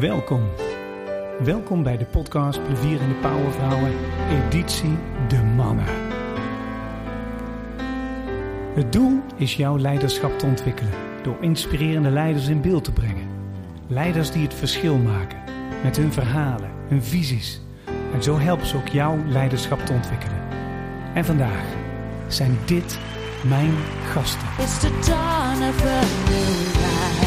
Welkom. Welkom bij de podcast Plevierende Powervrouwen, editie De Mannen. Het doel is jouw leiderschap te ontwikkelen door inspirerende leiders in beeld te brengen. Leiders die het verschil maken met hun verhalen, hun visies. En zo helpen ze ook jouw leiderschap te ontwikkelen. En vandaag zijn dit mijn gasten. It's the dawn of a new life.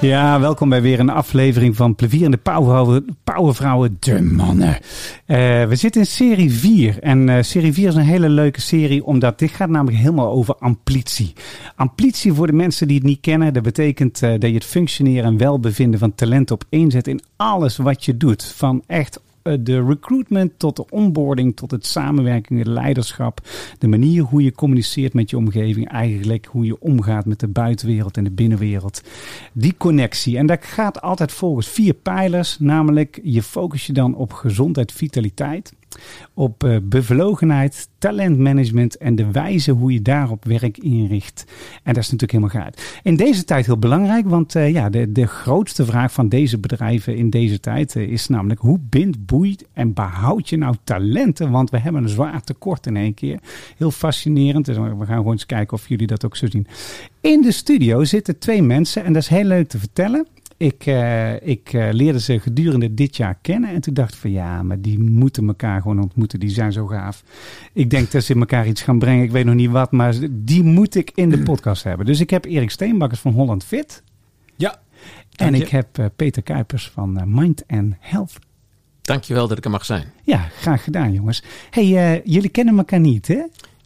Ja, welkom bij weer een aflevering van Plevierende Powervrouwen, Powervrouwen de Mannen. Eh, we zitten in serie 4 en eh, serie 4 is een hele leuke serie omdat dit gaat namelijk helemaal over amplitie. Amplitie voor de mensen die het niet kennen, dat betekent eh, dat je het functioneren en welbevinden van talent op één zet in alles wat je doet. Van echt de recruitment tot de onboarding, tot het samenwerking, het leiderschap. De manier hoe je communiceert met je omgeving. Eigenlijk hoe je omgaat met de buitenwereld en de binnenwereld. Die connectie. En dat gaat altijd volgens vier pijlers. Namelijk je focus je dan op gezondheid, vitaliteit. Op eh, bevlogenheid, talentmanagement en de wijze hoe je daarop werk inricht. En dat is natuurlijk helemaal gaaf. In deze tijd heel belangrijk, want eh, ja, de, de grootste vraag van deze bedrijven in deze tijd eh, is namelijk hoe bindt, boeit en behoud je nou talenten? Want we hebben een zwaar tekort in één keer. Heel fascinerend. Dus we gaan gewoon eens kijken of jullie dat ook zo zien. In de studio zitten twee mensen en dat is heel leuk te vertellen. Ik, eh, ik eh, leerde ze gedurende dit jaar kennen. En toen dacht ik van ja, maar die moeten elkaar gewoon ontmoeten. Die zijn zo gaaf. Ik denk dat ze elkaar iets gaan brengen. Ik weet nog niet wat, maar die moet ik in de podcast hebben. Dus ik heb Erik Steenbakkers van Holland Fit. Ja. En ik heb eh, Peter Kuipers van Mind and Health. Dankjewel dat ik er mag zijn. Ja, graag gedaan jongens. hey, jullie kennen elkaar niet hè?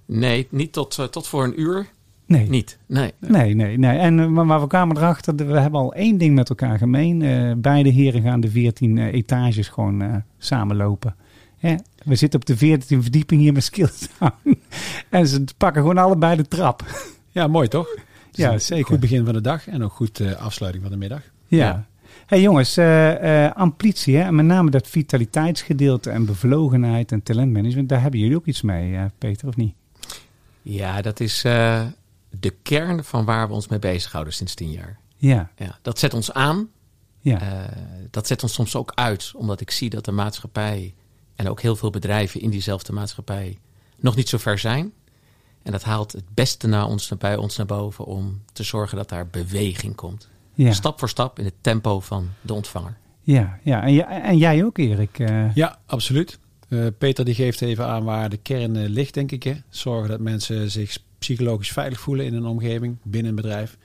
Nee, niet tot, tot voor een uur. Nee. Niet. Nee. Nee, nee, nee. En, eh, maar, maar we kwamen erachter, we hebben al één ding met elkaar gemeen. Eh, beide heren gaan de 14 eh, etages gewoon eh, samenlopen. Hè? We zitten op de 14 verdieping hier met Skillstown. en ze pakken gewoon allebei de trap. Ja, mooi toch? Ja, een zeker. Goed begin van de dag en ook goed eh, afsluiting van de middag. Ja. hey jongens, eh, eh, amplitie, hè? en met name dat vitaliteitsgedeelte en bevlogenheid en talentmanagement, daar hebben jullie ook iets mee, eh, Peter, of niet? Ja, dat is eh, de kern van waar we ons mee bezighouden sinds tien jaar. Ja, Ja, dat zet ons aan. ja, Eh, dat zet ons soms ook uit, omdat ik zie dat de maatschappij en ook heel veel bedrijven in diezelfde maatschappij nog niet zo ver zijn. En dat haalt het beste naar ons, bij ons naar boven om te zorgen dat daar beweging komt. ja, Stap voor stap in het tempo van de ontvanger. ja, ja. En, ja, en jij ook, Erik? eh, Ja, absoluut. Eh, Peter die geeft even aan waar de kern ligt, denk ik. Hè. Zorgen dat mensen zich psychologisch veilig voelen in een omgeving, binnen een bedrijf.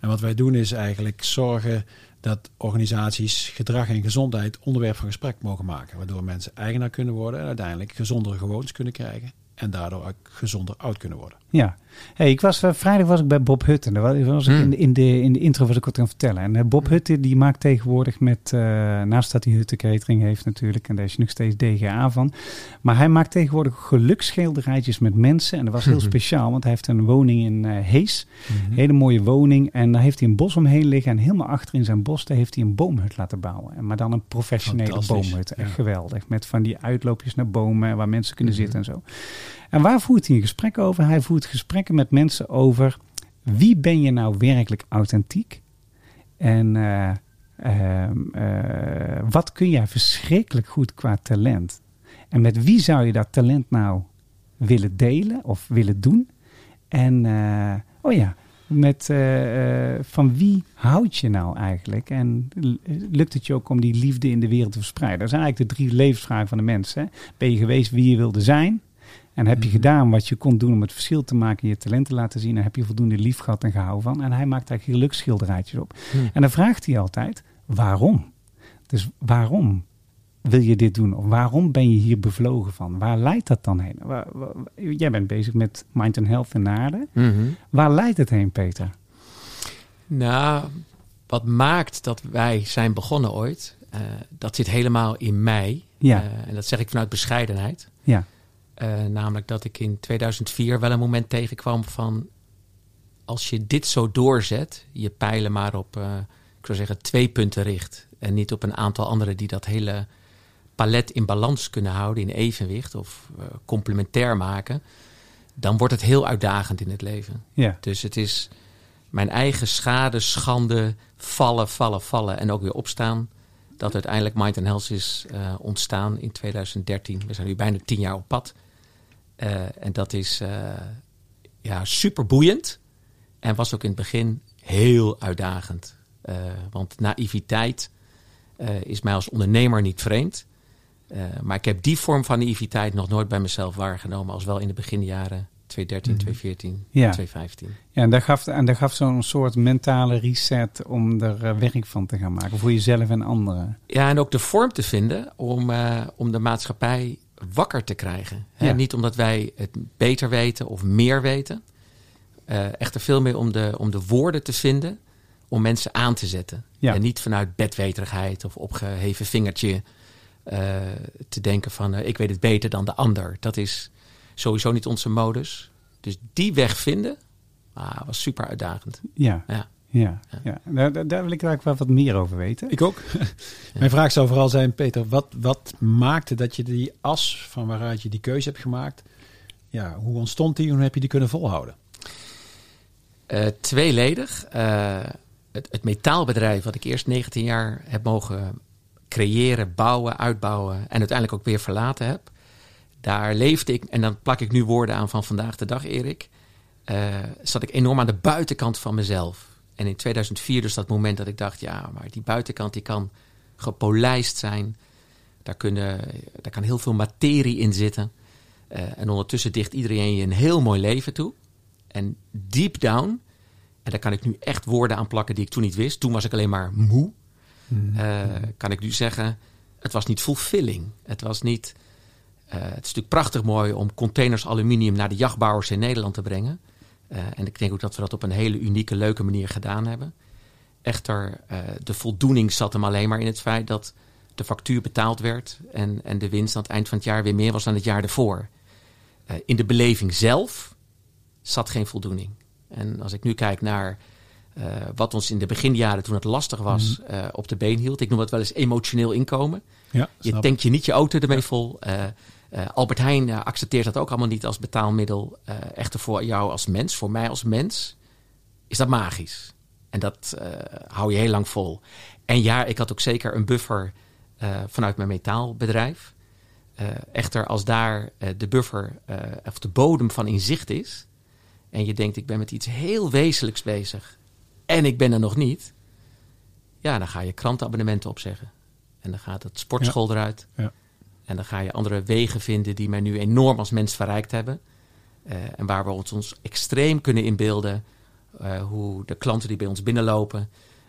En wat wij doen is eigenlijk zorgen dat organisaties gedrag en gezondheid onderwerp van gesprek mogen maken. Waardoor mensen eigenaar kunnen worden en uiteindelijk gezondere gewoontes kunnen krijgen. En daardoor ook gezonder oud kunnen worden. Ja, hey, ik was, eh, vrijdag was ik bij Bob Hutten. Daar was, ik Hmm. in, de, in, de, in de intro was ik wat aan vertellen. En eh, Bob Hutten die maakt tegenwoordig met, eh, naast dat hij Hutten Catering heeft natuurlijk, en daar is nog steeds DGA van. Maar hij maakt tegenwoordig geluksschilderijtjes met mensen. En dat was heel speciaal, want hij heeft een woning in Hees. Een hele mooie woning. En daar heeft hij een bos omheen liggen. En helemaal achter in zijn bos, daar heeft hij een boomhut laten bouwen. En, maar dan een professionele boomhut. Echt ja. geweldig. Met van die uitloopjes naar bomen waar mensen kunnen Mhm. zitten en zo. En waar voert hij een gesprek over? Hij voert gesprekken met mensen over wie ben je nou werkelijk authentiek? En eh, ehm, eh, wat kun jij verschrikkelijk goed qua talent? En met wie zou je dat talent nou willen delen of willen doen? En eh, oh ja, met van wie houd je nou eigenlijk? En lukt het je ook om die liefde in de wereld te verspreiden? Dat zijn eigenlijk de drie levensvragen van de mensen. hè. Ben je geweest wie je wilde zijn? En heb je Mhm. gedaan wat je kon doen om het verschil te maken en je talent te laten zien? En heb je voldoende lief gehad en gehouden van? En hij maakt eigenlijk geluksschilderijtjes op. Hmm. En dan vraagt hij altijd, waarom? Dus waarom wil je dit doen? Of waarom ben je hier bevlogen van? Waar leidt dat dan heen? Waar- waar- jij bent bezig met Mind and Health in Naarden. Mhm. Waar leidt het heen, Peter? Nou, wat maakt dat wij zijn begonnen ooit, eh, dat zit helemaal in mij. Ja. Eh, en dat zeg ik vanuit bescheidenheid. Ja, Eh, namelijk dat ik in 2004 wel een moment tegenkwam van... als je dit zo doorzet, je pijlen maar op eh, ik zou zeggen, twee punten richt. En niet op een aantal anderen die dat hele palet in balans kunnen houden, in evenwicht of eh, complementair maken. Dan wordt het heel uitdagend in het leven. Ja. Dus het is mijn eigen schade, schande, vallen, vallen, vallen en ook weer opstaan. Dat uiteindelijk Mind and Health is ontstaan in 2013. We zijn nu bijna tien jaar op pad. Eh, en dat is eh, ja, super boeiend. En was ook in het begin heel uitdagend. Eh, want naïviteit is mij als ondernemer niet vreemd. Maar ik heb die vorm van naïviteit nog nooit bij mezelf waargenomen. Als wel in de beginjaren 2013, 2014, Ja. 2015. Ja, en dat gaf, en dat gaf zo'n soort mentale reset om er werk van te gaan maken. Voor jezelf en anderen. Ja, en ook de vorm te vinden om, om de maatschappij wakker te krijgen. Hè, Ja. Niet omdat wij het beter weten of meer weten. Eh, echter veel meer om de, om de woorden te vinden om mensen aan te zetten. Ja. En niet vanuit bedweterigheid of opgeheven vingertje eh, te denken van eh, ik weet het beter dan de ander. Dat is sowieso niet onze modus. Dus die weg vinden ah, was super uitdagend. Ja, Ja. Ja, ja. Daar, daar- wil ik eigenlijk wel wat meer over weten. Ik ook. Mijn vraag zou vooral zijn, Peter, wat, wat maakte dat je die as van waaruit je die keuze hebt gemaakt, ja, hoe ontstond die en hoe heb je die kunnen volhouden? Eh, tweeledig. Eh, het, het metaalbedrijf wat ik eerst 19 jaar heb mogen creëren, bouwen, uitbouwen en uiteindelijk ook weer verlaten heb. Daar leefde ik, en dan plak ik nu woorden aan van vandaag de dag, Erik. eh, zat ik enorm aan de buitenkant van mezelf. En in 2004 dus dat moment dat ik dacht, ja, maar die buitenkant die kan gepolijst zijn. Daar, kunnen, daar kan heel veel materie in zitten. Eh, en ondertussen dicht iedereen je een heel mooi leven toe. En deep down, en daar kan ik nu echt woorden aan plakken die ik toen niet wist. Toen was ik alleen maar moe. Eh, kan ik nu zeggen, het was niet fulfilling. Het was niet. eh, het is natuurlijk prachtig mooi om containers aluminium naar de jachtbouwers in Nederland te brengen. Eh, en ik denk ook dat we dat op een hele unieke, leuke manier gedaan hebben. Echter, eh, de voldoening zat hem alleen maar in het feit dat de factuur betaald werd en, en de winst aan het eind van het jaar weer meer was dan het jaar ervoor. Eh, in de beleving zelf zat geen voldoening. En als ik nu kijk naar wat ons in de beginjaren, toen het lastig was, eh, op de been hield. Ik noem het wel eens emotioneel inkomen. Ja, Je tankt je niet je auto ermee vol. eh, Albert Heijn eh, accepteert dat ook allemaal niet als betaalmiddel. Eh, echter voor jou als mens, voor mij als mens, is dat magisch. En dat hou je heel lang vol. En ja, ik had ook zeker een buffer vanuit mijn metaalbedrijf. Echter, als daar de buffer of de bodem van inzicht is. en je denkt, ik ben met iets heel wezenlijks bezig. en ik ben er nog niet. ja, dan ga je krantenabonnementen opzeggen. En dan gaat het sportschool eruit. Ja. En dan ga je andere wegen vinden die mij nu enorm als mens verrijkt hebben. Eh, en waar we ons, ons extreem kunnen inbeelden eh, hoe de klanten die bij ons binnenlopen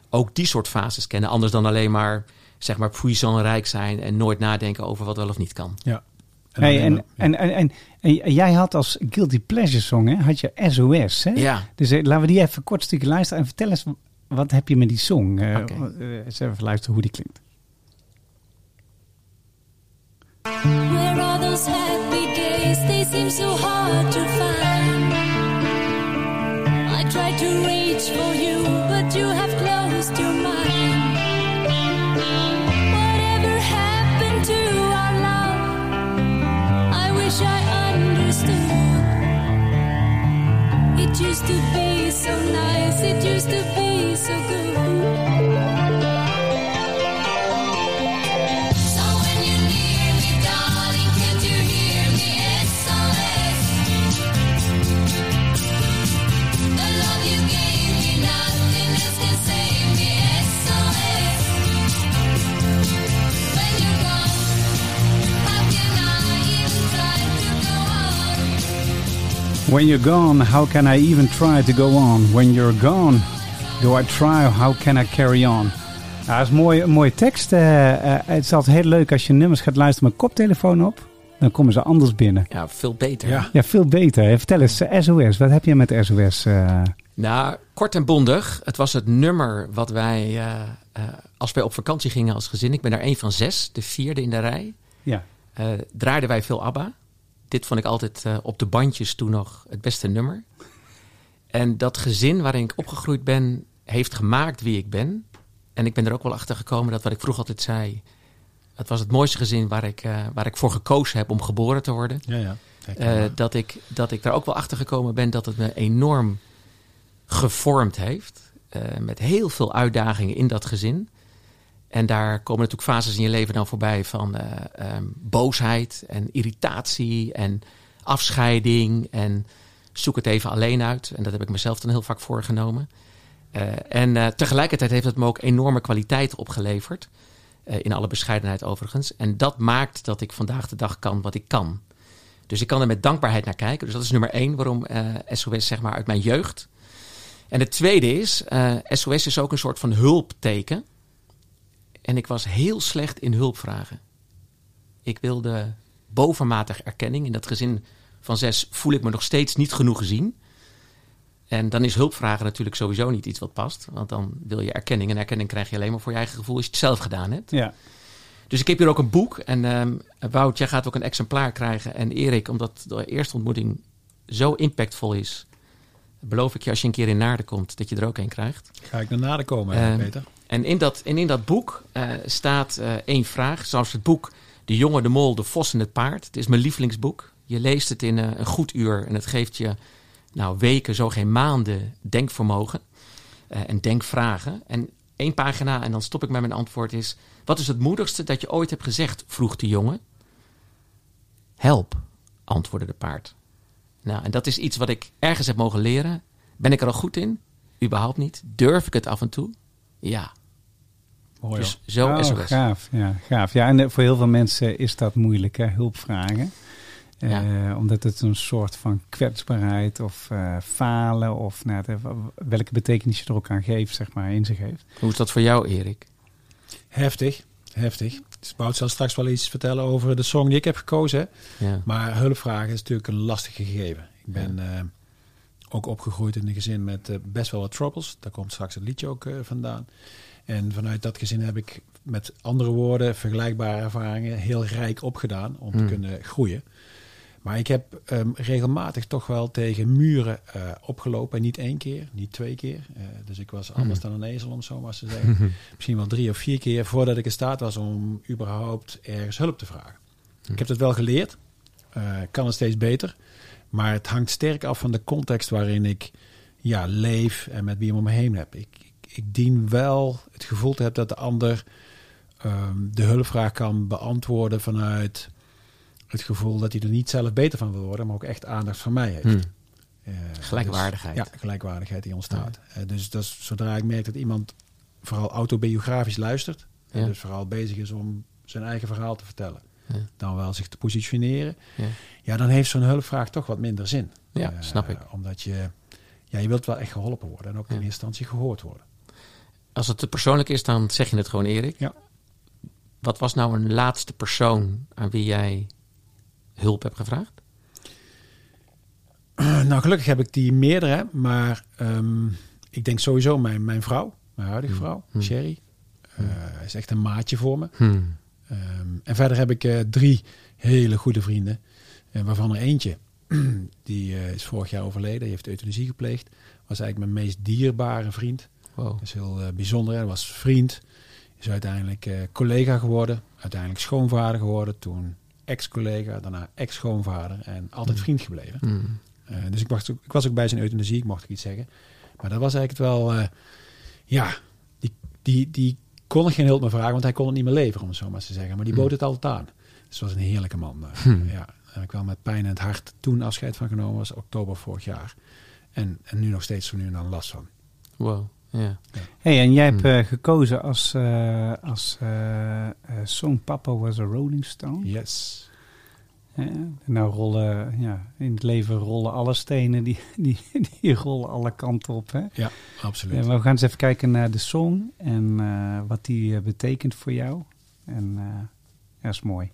ook die soort fases kennen. Anders dan alleen maar, zeg maar, puissant rijk zijn en nooit nadenken over wat wel of niet kan. Ja. En, en, en, en, en jij had als Guilty Pleasure song, hè, had je SOS. Hè? Ja. Dus eh, laten we die even kort stukje luisteren. En vertel eens, wat heb je met die song? Oké. eh, eens even luisteren hoe die klinkt. Where are those happy days? They seem so hard to find. I tried to reach for you, but you have closed your mind. Whatever happened to our love? I wish I understood. It used to be so nice, When you're gone, how can I even try to go on? When you're gone, do I try? How can I carry on? Ja, dat is een mooie, een mooie tekst. Eh, eh, het is altijd heel leuk als je nummers gaat luisteren met koptelefoon op. Dan komen ze anders binnen. Ja, veel beter. Ja. Ja, veel beter. Vertel eens, eh, SOS. Wat heb je met SOS? eh? Nou, kort en bondig. Het was het nummer wat wij, eh, eh, als wij op vakantie gingen als gezin. Ik ben daar een van zes, de vierde in de rij. ja. eh, draaiden wij veel ABBA. Dit vond ik altijd eh, op de bandjes toen nog het beste nummer. En dat gezin waarin ik opgegroeid ben, heeft gemaakt wie ik ben. en ik ben er ook wel achter gekomen dat wat ik vroeg altijd zei. Het was het mooiste gezin waar ik, eh, waar ik voor gekozen heb om geboren te worden. Ja, ja. Eh, dat, ik, dat ik daar ook wel achter gekomen ben dat het me enorm gevormd heeft. Met heel veel uitdagingen in dat gezin. En daar komen natuurlijk fases in je leven dan voorbij van eh, ehm, boosheid en irritatie en afscheiding. En zoek het even alleen uit. En dat heb ik mezelf dan heel vaak voorgenomen. Eh, en eh, tegelijkertijd heeft het me ook enorme kwaliteiten opgeleverd. In alle bescheidenheid overigens. En dat maakt dat ik vandaag de dag kan wat ik kan. Dus ik kan er met dankbaarheid naar kijken. Dus dat is nummer één waarom SOS zeg maar uit mijn jeugd. En het tweede is, SOS is ook een soort van hulpteken. En ik was heel slecht in hulpvragen. Ik wilde bovenmatig erkenning. In dat gezin van zes voel ik me nog steeds niet genoeg gezien. En dan is hulpvragen natuurlijk sowieso niet iets wat past. Want dan wil je erkenning. En erkenning krijg je alleen maar voor je eigen gevoel als je het zelf gedaan hebt. Ja. Dus ik heb hier ook een boek. En ehm, Wout, jij gaat ook een exemplaar krijgen. En Erik, omdat de eerste ontmoeting zo impactvol is... beloof ik je als je een keer in Naarden komt... dat je er ook een krijgt. Ga ik naar nader komen, Ehm, Peter? En in dat, en in dat boek eh, staat eh, één vraag. Zoals het boek De jongen, de mol, de vos en het paard. Het is mijn lievelingsboek. Je leest het in eh, een goed uur en het geeft je nou, weken, zo geen maanden denkvermogen en denkvragen. En één pagina, en dan stop ik met mijn antwoord, is... Wat is het moedigste dat je ooit hebt gezegd, vroeg de jongen. Help, antwoordde de paard. Nou, en dat is iets wat ik ergens heb mogen leren. Ben ik er al goed in? Überhaupt niet. Durf ik het af en toe? Ja. Mooi Dus zo Oh, SOS. gaaf. Ja, gaaf. Ja, en eh, voor heel veel mensen is dat moeilijk, hè? hulp vragen. Eh, omdat het een soort van kwetsbaarheid of eh, falen of nou, de- welke betekenis je er ook aan geeft, zeg maar, in zich heeft. Hoe is dat voor jou, Erik? Heftig, heftig. Dus Bout zal straks wel iets vertellen over de song die ik heb gekozen. Ja. Maar hulpvragen is natuurlijk een lastig gegeven. Ik ben eh, ook opgegroeid in een gezin met eh, best wel wat troubles. Daar komt straks het liedje ook eh, vandaan. En vanuit dat gezin heb ik met andere woorden vergelijkbare ervaringen heel rijk opgedaan om te Hmm. kunnen groeien. Maar ik heb ehm, regelmatig toch wel tegen muren eh, opgelopen. En niet één keer, niet twee keer. Eh, dus ik was anders dan een ezel, om zo maar te zeggen. Misschien wel drie of vier keer voordat ik in staat was om überhaupt ergens hulp te vragen. Ik heb het wel geleerd. eh, kan het steeds beter. Maar het hangt sterk af van de context waarin ik ja, leef en met wie ik om me heen heb. Ik, ik, ik dien wel het gevoel te hebben dat de ander ehm, de hulpvraag kan beantwoorden vanuit het gevoel dat hij er niet zelf beter van wil worden, maar ook echt aandacht van mij heeft. Hm. Eh, Gelijkwaardigheid. dus- ja, gelijkwaardigheid die ontstaat. Eh, dus dat is, zodra ik merk dat iemand vooral autobiografisch luistert, en dus vooral bezig is om zijn eigen verhaal te vertellen, Ja. dan wel zich te positioneren, Ja. dan heeft zo'n hulpvraag toch wat minder zin. Ja, Eh, snap ik. Omdat je, ja, je wilt wel echt geholpen worden en ook in eerste instantie gehoord worden. Als het te persoonlijk is, dan zeg je het gewoon, Erik. Ja. Wat was nou een laatste persoon aan wie jij hulp hebt gevraagd? nou, gelukkig heb ik die meerdere, maar ehm, ik denk sowieso mijn, mijn vrouw, mijn huidige vrouw, Hmm. Sherry, eh, is echt een maatje voor me. Hm. Ehm, en verder heb ik eh, drie hele goede vrienden. eh, waarvan er eentje, die eh, is vorig jaar overleden. Die heeft euthanasie gepleegd. Was eigenlijk mijn meest dierbare vriend. Wow. Dat is heel eh, bijzonder. Hij was vriend. Is uiteindelijk eh, collega geworden. Uiteindelijk schoonvader geworden. Toen ex-collega. Daarna ex-schoonvader. En altijd vriend gebleven. Hm. Eh, dus ik, ook- ik was ook bij zijn euthanasie. Ik mocht ik iets zeggen. Maar dat was eigenlijk wel... eh, ja, die, die, die kon ik geen hulp meer vragen. Want hij kon het niet meer leveren, om het zo maar te zeggen. Maar die bood het altijd aan. Dus het was een heerlijke man. eh. Hmm. Ja, heb ik wel met pijn in het hart toen afscheid van genomen. was oktober vorig jaar. En, en nu nog steeds zo nu en dan last van. Wow. Ja. Hey, en jij hebt Hmm. eh, gekozen als, eh, als eh, eh, song Papa was a Rolling Stone. Yes. Ja, nou rollen, ja, in het leven rollen alle stenen, die, die, die rollen alle kanten op. Hè? Ja, absoluut. Ja, maar we gaan eens even kijken naar de song en eh, wat die betekent voor jou. En eh ja, is mooi.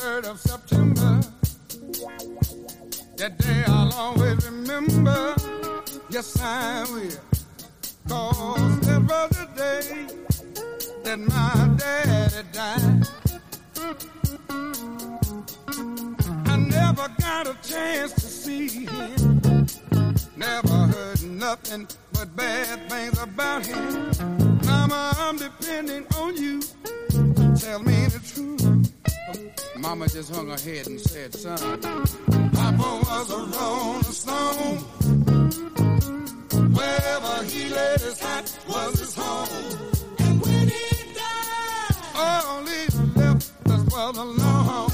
3rd of September. That day I'll always remember. Yes, I will. Cause that was the day that my daddy died. I never got a chance to see him. Never heard nothing but bad things about him. Mama, I'm depending on you. Tell me the truth. Mama just hung her head and said, son, Papa was a rolling stone. Wherever he laid his hat was his home. And when he died, all he left us was alone.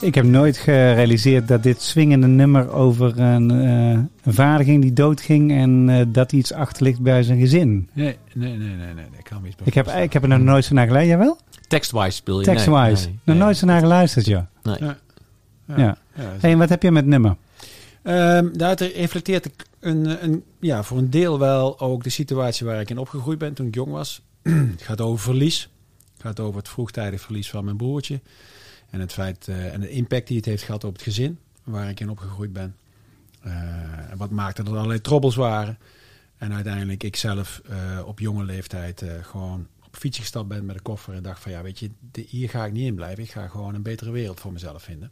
Ik heb nooit gerealiseerd dat dit swingende nummer over een, eh, een vader ging die doodging en eh, dat iets achterligt bij zijn gezin. Nee, nee, nee, nee, nee. Ik kan me iets bij Ik heb, ik heb er nog nooit zo naar geluisterd. Jawel? Tekstwise speel je? Text-wise. Nee, nee, nog nee. nooit zo naar geluisterd, ja. Nee. Ja. Ja. Ja, Hey, en wat heb je met nummer? Ehm, daaruit reflecteert ik een, een, ja, voor een deel wel ook de situatie waar ik in opgegroeid ben toen ik jong was. het gaat over verlies. Het gaat over het vroegtijdig verlies van mijn broertje. En het feit eh, en de impact die het heeft gehad op het gezin waar ik in opgegroeid ben. Eh, wat maakte dat er allerlei trobbels waren. En uiteindelijk ik zelf eh, op jonge leeftijd gewoon op een fietsje gestapt ben met een koffer en dacht van ja, weet je, de- hier ga ik niet in blijven. Ik ga gewoon een betere wereld voor mezelf vinden.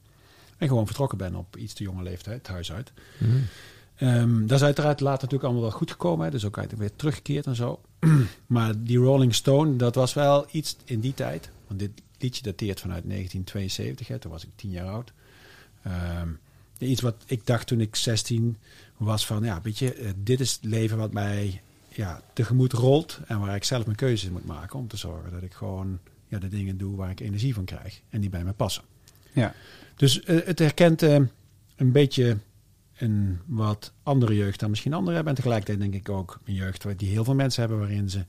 En gewoon vertrokken ben op iets te jonge leeftijd, het huis uit. Ehm, dat is uiteraard later natuurlijk allemaal wel goed gekomen. Hè? Dus ook uiteindelijk weer teruggekeerd en zo. maar die Rolling Stone, dat was wel iets in die tijd. Want dit liedje dateert vanuit 1972. Hè? Toen was ik tien jaar oud. Ehm, iets wat ik dacht toen ik 16 was van... Ja, weet je, eh, dit is het leven wat mij ja, tegemoet rolt. En waar ik zelf mijn keuzes in moet maken. Om te zorgen dat ik gewoon ja, de dingen doe waar ik energie van krijg. En die bij me passen. Ja. Dus eh, het herkent eh, een beetje een wat andere jeugd dan misschien anderen hebben. En tegelijkertijd denk ik ook een jeugd die heel veel mensen hebben waarin ze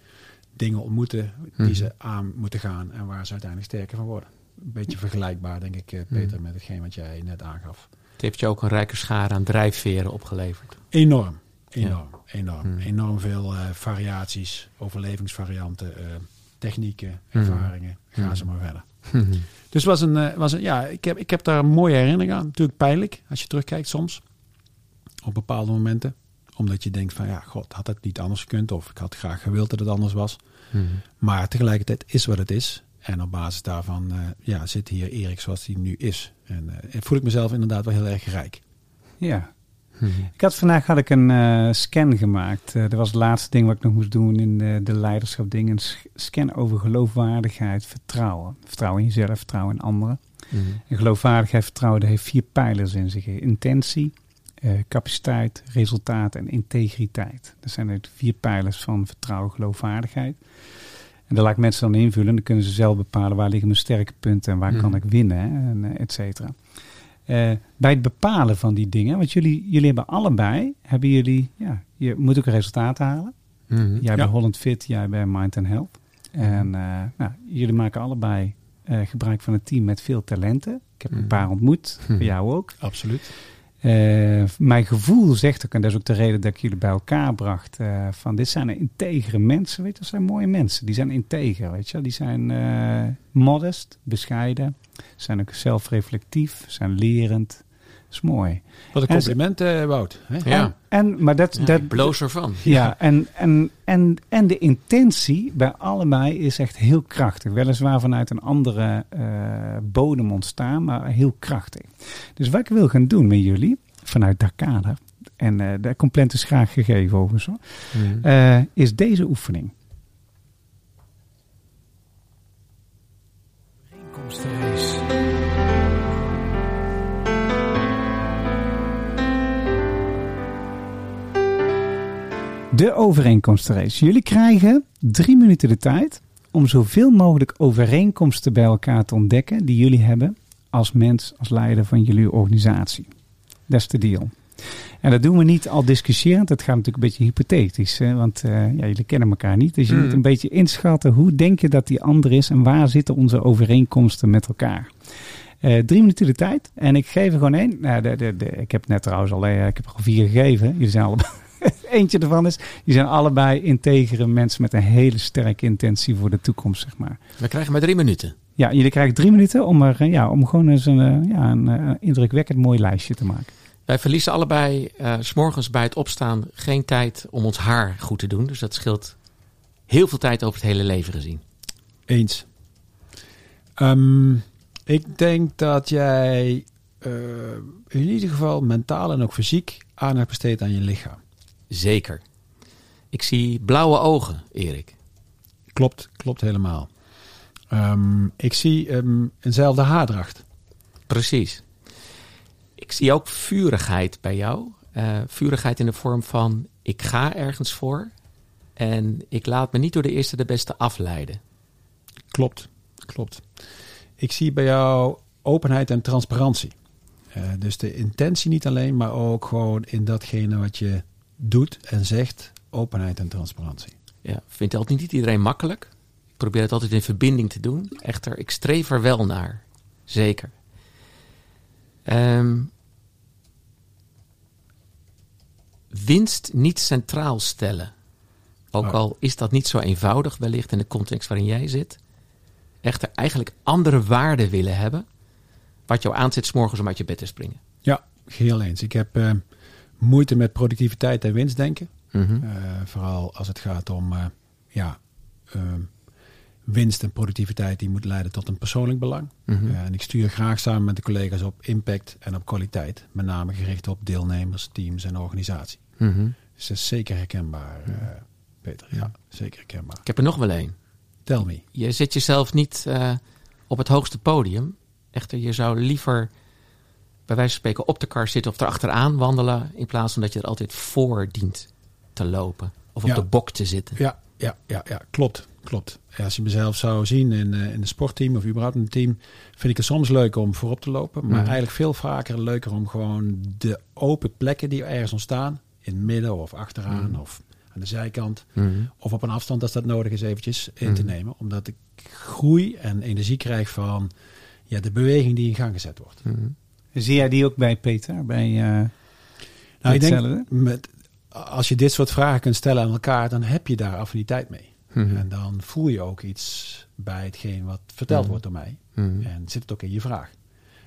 dingen ontmoeten die Mhm. ze aan moeten gaan en waar ze uiteindelijk sterker van worden. Een beetje vergelijkbaar, denk ik, eh, Peter, met hetgeen wat jij net aangaf. Het heeft je ook een rijke schare aan drijfveren opgeleverd. Enorm, enorm, enorm. Hmm. Enorm veel eh, variaties, overlevingsvarianten, eh, technieken, ervaringen. Ga ze maar verder. Dus was een, was een ja, ik heb, ik heb daar een mooie herinnering aan. Natuurlijk pijnlijk als je terugkijkt soms. Op bepaalde momenten. Omdat je denkt van ja, god, had het niet anders gekund. Of ik had graag gewild dat het anders was. Mhm. Maar tegelijkertijd is wat het is. En op basis daarvan eh, ja, zit hier Erik zoals hij nu is. En eh, voel ik mezelf inderdaad wel heel erg rijk. Ja. Mhm. Ik had vandaag had ik een eh, scan gemaakt. Dat was het laatste ding wat ik nog moest doen in de, de leiderschap ding. Een scan over geloofwaardigheid, vertrouwen. Vertrouwen in jezelf, vertrouwen in anderen. Mhm. En geloofwaardigheid, vertrouwen, dat heeft vier pijlers in zich. Intentie, eh, capaciteit, resultaat en integriteit. Dat zijn de vier pijlers van vertrouwen, geloofwaardigheid. En daar laat ik mensen dan invullen. Dan kunnen ze zelf bepalen waar liggen mijn sterke punten en waar Mhm. kan ik winnen, hè, en, eh, et cetera. Eh, bij het bepalen van die dingen, want jullie, jullie hebben allebei, hebben jullie, ja, je moet ook resultaten halen. Mhm. Jij bij. Holland Fit, jij bij Mind and Health. En eh, nou, jullie maken allebei gebruik van een team met veel talenten. Ik heb een paar ontmoet, Mhm. bij jou ook. Absoluut. Eh, mijn gevoel zegt ook, en dat is ook de reden dat ik jullie bij elkaar bracht, eh, van dit zijn integere mensen, weet je, dat zijn mooie mensen. Die zijn integer, weet je, die zijn eh, modest, bescheiden, zijn ook zelfreflectief, zijn lerend. Dat is mooi. Wat een En compliment, eh, Wout. Hè? Ja. En, en, maar dat, Ja, dat, ik bloos ervan. ja, en, en, en, en de intentie bij allebei is echt heel krachtig. Weliswaar vanuit een andere eh, bodem ontstaan, maar heel krachtig. Dus wat ik wil gaan doen met jullie, vanuit dat kader, en eh de compleet is graag gegeven overigens, Mhm. eh, is deze oefening. De overeenkomstenrace. Jullie krijgen drie minuten de tijd om zoveel mogelijk overeenkomsten bij elkaar te ontdekken die jullie hebben als mens, als leider van jullie organisatie. Dat is de deal. En dat doen we niet al discussiërend. Dat gaat natuurlijk een beetje hypothetisch. Hè? Want eh, ja, jullie kennen elkaar niet. Dus je Mm. moet een beetje inschatten hoe denk je dat die ander is en waar zitten onze overeenkomsten met elkaar. Eh, drie minuten de tijd. En ik geef er gewoon één. Nou, de, de, de, ik heb net trouwens al, eh, ik heb er al vier gegeven. Jullie zijn allebei. Eentje ervan is, die zijn allebei integere mensen met een hele sterke intentie voor de toekomst, zeg maar. We krijgen maar drie minuten. Ja, jullie krijgen drie minuten om, er, eh, ja, om gewoon eens een, eh, ja, een eh, indrukwekkend mooi lijstje te maken. Wij verliezen allebei eh, s s'morgens bij het opstaan geen tijd om ons haar goed te doen. Dus dat scheelt heel veel tijd over het hele leven gezien. Eens. Ehm, ik denk dat jij eh, in ieder geval mentaal en ook fysiek aandacht besteedt aan je lichaam. Zeker. Ik zie blauwe ogen, Erik. Klopt, klopt helemaal. Ehm, ik zie ehm, eenzelfde haardracht. Precies. Ik zie ook vurigheid bij jou. Eh, vurigheid in de vorm van ik ga ergens voor en ik laat me niet door de eerste de beste afleiden. Klopt, klopt. Ik zie bij jou openheid en transparantie. Eh, dus de intentie niet alleen, maar ook gewoon in datgene wat je doet en zegt, openheid en transparantie. Ja, vindt altijd niet iedereen makkelijk. Ik probeer het altijd in verbinding te doen. Echter, ik streef er wel naar. Zeker. Ehm, winst niet centraal stellen. Ook Oh. al is dat niet zo eenvoudig, wellicht in de context waarin jij zit. Echter, eigenlijk andere waarden willen hebben. Wat jou aanzet 's morgens om uit je bed te springen. Ja, geheel eens. Ik heb eh, moeite met productiviteit en winstdenken. Mhm. Eh, vooral als het gaat om eh, ja, eh, winst en productiviteit die moet leiden tot een persoonlijk belang. Mhm. Eh, en ik stuur graag samen met de collega's op impact en op kwaliteit. Met name gericht op deelnemers, teams en organisatie. Mhm. Dus dat is zeker herkenbaar, eh, Peter. Ja, zeker herkenbaar. Ik heb er nog wel één. Tell me. Je zet jezelf niet op het hoogste podium. Echter, je zou liever bij wijze van spreken op de kar zitten of erachteraan wandelen. In plaats van dat je er altijd voor dient te lopen. Of op Ja. de bok te zitten. Ja, ja, ja, ja klopt. klopt. Ja, als je mezelf zou zien in, eh, in een sportteam of überhaupt in een team, vind ik het soms leuk om voorop te lopen. Maar Mhm. eigenlijk veel vaker leuker om gewoon de open plekken die ergens ontstaan, in het midden of achteraan Mhm. of aan de zijkant, Mhm. of op een afstand als dat nodig is eventjes in te nemen. Omdat ik groei en energie krijg van ja, de beweging die in gang gezet wordt. Zie jij die ook bij Peter? Bij, eh, Nou, ik denk, met, als je dit soort vragen kunt stellen aan elkaar, dan heb je daar affiniteit mee. Mhm. En dan voel je ook iets bij hetgeen wat verteld Mhm. wordt door mij. Mhm. En zit het ook in je vraag.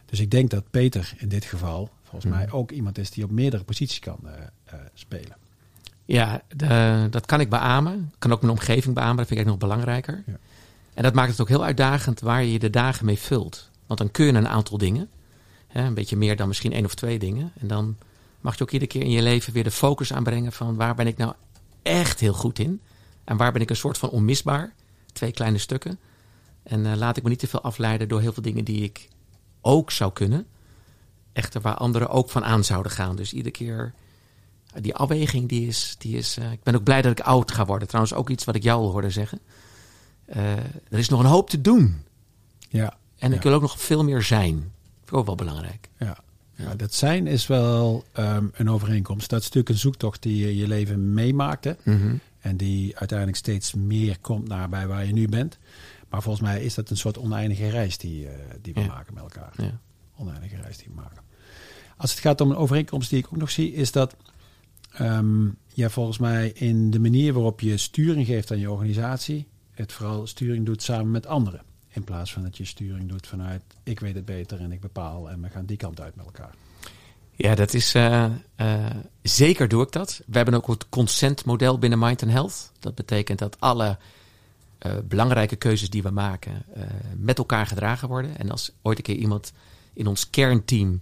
Dus ik denk dat Peter in dit geval, volgens mij, ook iemand is die op meerdere posities kan eh, eh, spelen. Ja, de- dat kan ik beamen. Ik kan ook mijn omgeving beamen. Dat vind ik eigenlijk nog belangrijker. Ja. En dat maakt het ook heel uitdagend waar je de dagen mee vult. Want dan kun je een aantal dingen. Hè, een beetje meer dan misschien één of twee dingen. En dan mag je ook iedere keer in je leven weer de focus aanbrengen van waar ben ik nou echt heel goed in. En waar ben ik een soort van onmisbaar. Twee kleine stukken. En eh, laat ik me niet te veel afleiden door heel veel dingen die ik ook zou kunnen. Echter waar anderen ook van aan zouden gaan. Dus iedere keer die afweging, die is. Die is eh, ik ben ook blij dat ik oud ga worden. Trouwens, ook iets wat ik jou al hoorde zeggen. Eh, er is nog een hoop te doen. Ja, En Ja. ik wil ook nog veel meer zijn. Vind ik ook wel belangrijk. ja. ja dat zijn is wel ehm, een overeenkomst. Dat is natuurlijk een zoektocht die je je leven meemaakt. Hè? Mhm. En die uiteindelijk steeds meer komt naar bij waar je nu bent. Maar volgens mij is dat een soort oneindige reis die, eh, die we Ja. maken met elkaar. Ja. Oneindige reis die we maken. Als het gaat om een overeenkomst die ik ook nog zie, is dat ehm ja, volgens mij in de manier waarop je sturing geeft aan je organisatie, het vooral sturing doet samen met anderen. In plaats van dat je sturing doet vanuit ik weet het beter en ik bepaal en we gaan die kant uit met elkaar. Ja, dat is eh, eh, zeker doe ik dat. We hebben ook het consent-model binnen Mind and Health. Dat betekent dat alle eh, belangrijke keuzes die we maken met elkaar gedragen worden. En als ooit een keer iemand in ons kernteam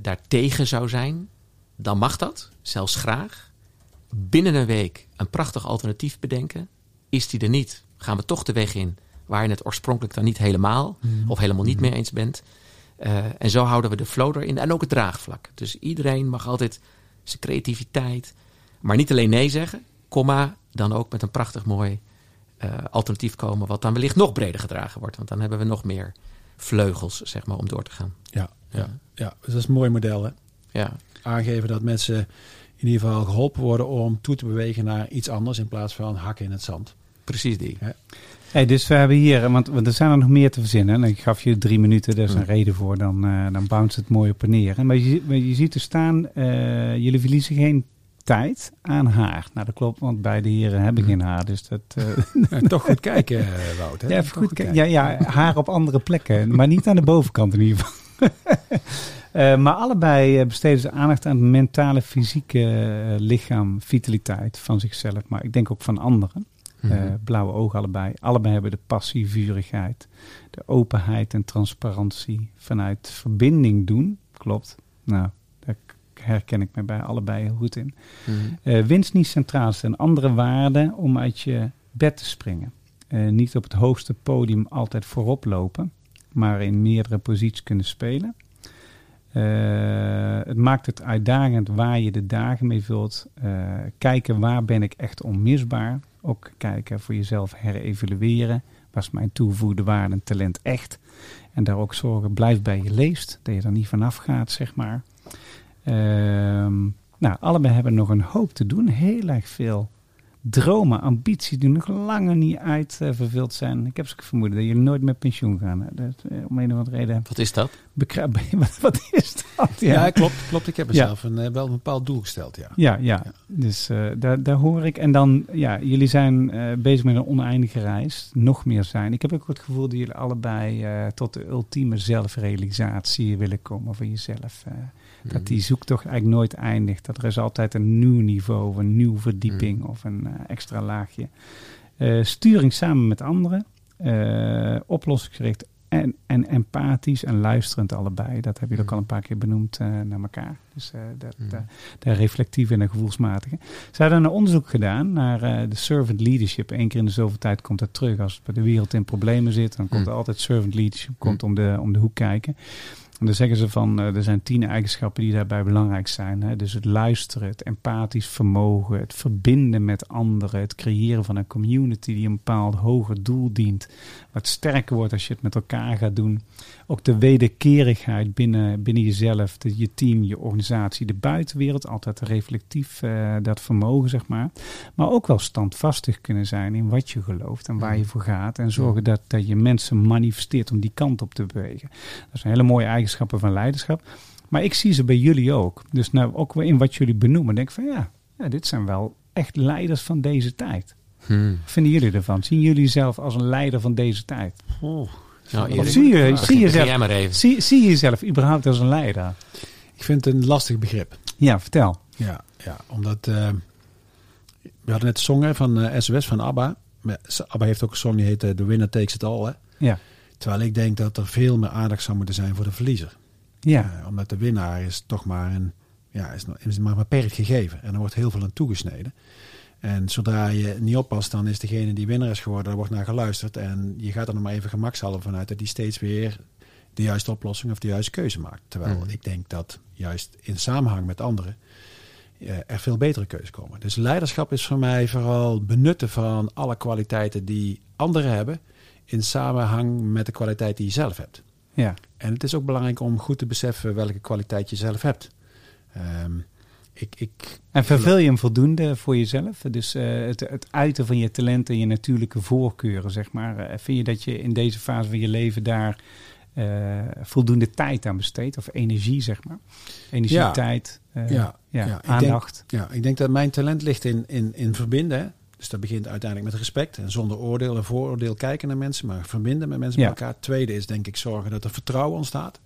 daartegen zou zijn, dan mag dat, zelfs graag. Binnen een week een prachtig alternatief bedenken. Is die er niet, gaan we toch de weg in waar je het oorspronkelijk dan niet helemaal of helemaal niet mee eens bent. Eh, en zo houden we de flow erin en ook het draagvlak. Dus iedereen mag altijd zijn creativiteit, maar niet alleen nee zeggen, komma, dan ook met een prachtig mooi eh, alternatief komen, wat dan wellicht nog breder gedragen wordt. Want dan hebben we nog meer vleugels, zeg maar, om door te gaan. Ja, ja. ja. Dus dat is een mooi model. Hè? Ja, Aangeven dat mensen in ieder geval geholpen worden om toe te bewegen naar iets anders in plaats van hakken in het zand. precies die. Hey, dus we hebben hier, want, want er zijn er nog meer te verzinnen. En ik gaf je drie minuten, daar is een reden voor. Dan, eh dan bounce het mooi op en neer. Maar je, maar je ziet er staan, eh, jullie verliezen geen tijd aan haar. Nou, dat klopt, want beide heren hebben geen haar. Dus dat... eh, Ja, toch goed kijken, Wout. Hè? ja, even goed, kijken. kijken. ja, ja, haar op andere plekken. Maar niet aan de bovenkant in ieder geval. Maar allebei besteden ze aandacht aan het mentale, fysieke lichaam, vitaliteit van zichzelf. Maar ik denk ook van anderen. Mhm. Eh, blauwe ogen allebei. Allebei hebben de passie, vurigheid, de openheid en transparantie vanuit verbinding doen. Klopt. Nou, daar herken ik me bij allebei heel goed in. Mhm. Eh, winst niet centraal staan. Andere waarden om uit je bed te springen. Eh, niet op het hoogste podium altijd voorop lopen, maar in meerdere posities kunnen spelen. Het maakt het uitdagend waar je de dagen mee vult. Kijken waar ben ik echt onmisbaar. Ook kijken voor jezelf herevalueren. Was mijn toegevoegde waarde en talent echt? En daar ook zorgen, blijf bij je leest. Dat je er niet vanaf gaat, zeg maar. Ehm, nou, allebei hebben nog een hoop te doen. Heel erg veel dromen, ambities die nog langer niet uitvervuld zijn. Ik heb zo'n vermoeden dat jullie nooit met pensioen gaan. Dat, eh, om een of andere reden. Wat is dat? Bekra- wat, wat is dat? Ja, klopt, klopt. Ik heb Ja. mezelf een, eh, wel een bepaald doel gesteld, ja. Ja, ja. Dus eh, daar, daar hoor ik. En dan, ja, jullie zijn eh, bezig met een oneindige reis. Nog meer zijn. Ik heb ook het gevoel dat jullie allebei eh, tot de ultieme zelfrealisatie willen komen voor jezelf. Dat die zoektocht eigenlijk nooit eindigt. Dat er is altijd een nieuw niveau, of een nieuwe verdieping of een eh, extra laagje. Eh, sturing samen met anderen. eh, oplossingsgericht en, en empathisch en luisterend allebei. Dat hebben jullie ook al een paar keer benoemd naar elkaar. Dus eh, dat, Mhm. dat- de reflectieve en de gevoelsmatige. Ze hadden een onderzoek gedaan naar de servant leadership. Eén keer in de zoveel tijd komt dat terug. Als de wereld in problemen zit, dan komt Mm. er altijd servant leadership komt om, de, om de hoek kijken. En dan zeggen ze van, eh, er zijn tien eigenschappen die daarbij belangrijk zijn. Hè? Dus het luisteren, het empathisch vermogen, het verbinden met anderen, het creëren van een community die een bepaald hoger doel dient. Wat sterker wordt als je het met elkaar gaat doen. Ook de wederkerigheid binnen, binnen jezelf, de, je team, je organisatie, de buitenwereld. Altijd reflectief eh, dat vermogen, zeg maar. Maar ook wel standvastig kunnen zijn in wat je gelooft en waar je voor gaat. En zorgen dat, dat je mensen manifesteert om die kant op te bewegen. Dat zijn hele mooie eigenschappen van leiderschap. Maar ik zie ze bij jullie ook. Dus nou, ook in wat jullie benoemen, denk ik van ja, ja dit zijn wel echt leiders van deze tijd. Hmm. Wat vinden jullie ervan? Zien jullie zelf als een leider van deze tijd? Nou, Of zie je, begin- zie, je begin zelf, jij maar even. zie, zie je jezelf überhaupt als een leider? Ik vind het een lastig begrip. Ja, vertel. Ja, ja omdat eh, we hadden net de song hè, van eh, SOS van ABBA. ABBA heeft ook een song die heet eh, The Winner Takes It All. Hè? Ja, Terwijl ik denk dat er veel meer aandacht zou moeten zijn voor de verliezer. ja, omdat de winnaar is toch maar een, ja, is, nog- is maar beperkt gegeven. En er wordt heel veel aan toegesneden. En zodra je niet oppast, dan is degene die winnaar is geworden, daar wordt naar geluisterd. En je gaat er nog maar even gemakshalve vanuit dat die steeds weer de juiste oplossing of de juiste keuze maakt. Terwijl Mhm. ik denk dat juist in samenhang met anderen eh, er veel betere keuzes komen. Dus leiderschap is voor mij vooral benutten van alle kwaliteiten die anderen hebben in samenhang met de kwaliteit die je zelf hebt. ja. En het is ook belangrijk om goed te beseffen welke kwaliteit je zelf hebt. Ehm, ik, ik, En vervul je hem voldoende voor jezelf? Dus eh, het, het uiten van je talenten en je natuurlijke voorkeuren, zeg maar. Eh, vind je dat je in deze fase van je leven daar eh, voldoende tijd aan besteedt? Of energie, zeg maar? Energie, Ja. tijd, Ja, ja, ja, ik denk- aandacht. ja, ik denk dat mijn talent ligt in, in, in verbinden. hè. Dus dat begint uiteindelijk met respect en zonder oordeel en vooroordeel kijken naar mensen, maar verbinden met mensen met elkaar. Tweede is denk ik zorgen dat er vertrouwen ontstaat.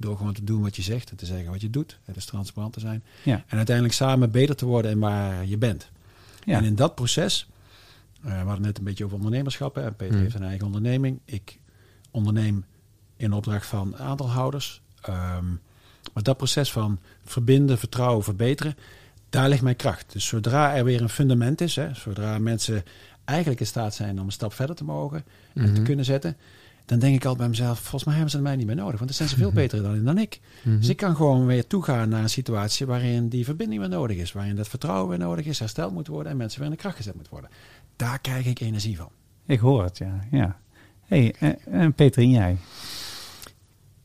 Door gewoon te doen wat je zegt en te zeggen wat je doet. En dus transparant te zijn. Ja. En uiteindelijk samen beter te worden in waar je bent. Ja. En in dat proces, eh, we hadden net een beetje over ondernemerschap. Hè. Peter Mm. heeft een eigen onderneming. Ik onderneem in opdracht van aandeelhouders. Ehm, maar dat proces van verbinden, vertrouwen, verbeteren, daar ligt mijn kracht. Dus zodra er weer een fundament is, hè, zodra mensen eigenlijk in staat zijn om een stap verder te mogen en te Mhm. kunnen zetten, dan denk ik al bij mezelf, volgens mij hebben ze mij niet meer nodig, want dan zijn ze veel beter dan, dan ik. Mhm. Dus ik kan gewoon weer toegaan naar een situatie waarin die verbinding weer nodig is, waarin dat vertrouwen weer nodig is, hersteld moet worden en mensen weer in de kracht gezet moet worden. Daar krijg ik energie van. Ik hoor het, ja. ja. hey, en, en Peter, en jij?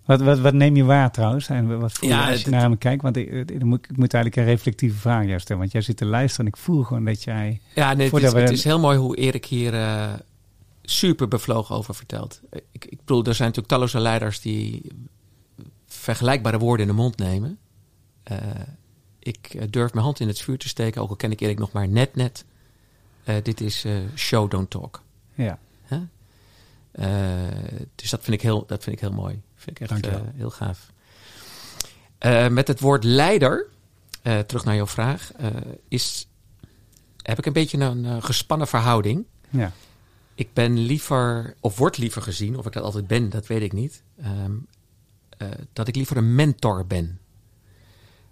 Wat, wat, wat neem je waar trouwens? En wat voel je Ja, als je naar me kijkt? Want ik, moet, ik moet eigenlijk een reflectieve vraag jou stellen. Want jij zit te luisteren en ik voel gewoon dat jij... Ja, nee, het, is, we- het is heel mooi hoe Erik hier eh, super bevlogen over vertelt. Ik, ik bedoel, er zijn natuurlijk talloze leiders die vergelijkbare woorden in de mond nemen. Eh, ik eh, durf mijn hand in het vuur te steken, ook al ken ik Erik nog maar net net. Eh, dit is show, don't talk. Ja, dus dat vind ik heel, dat vind ik heel mooi. Vind ik echt heel gaaf. Met het woord leider, terug naar jouw vraag, is, heb ik een beetje een gespannen verhouding. ja. Ik ben liever, of word liever gezien, of ik dat altijd ben, dat weet ik niet. ehm, eh, dat ik liever een mentor ben.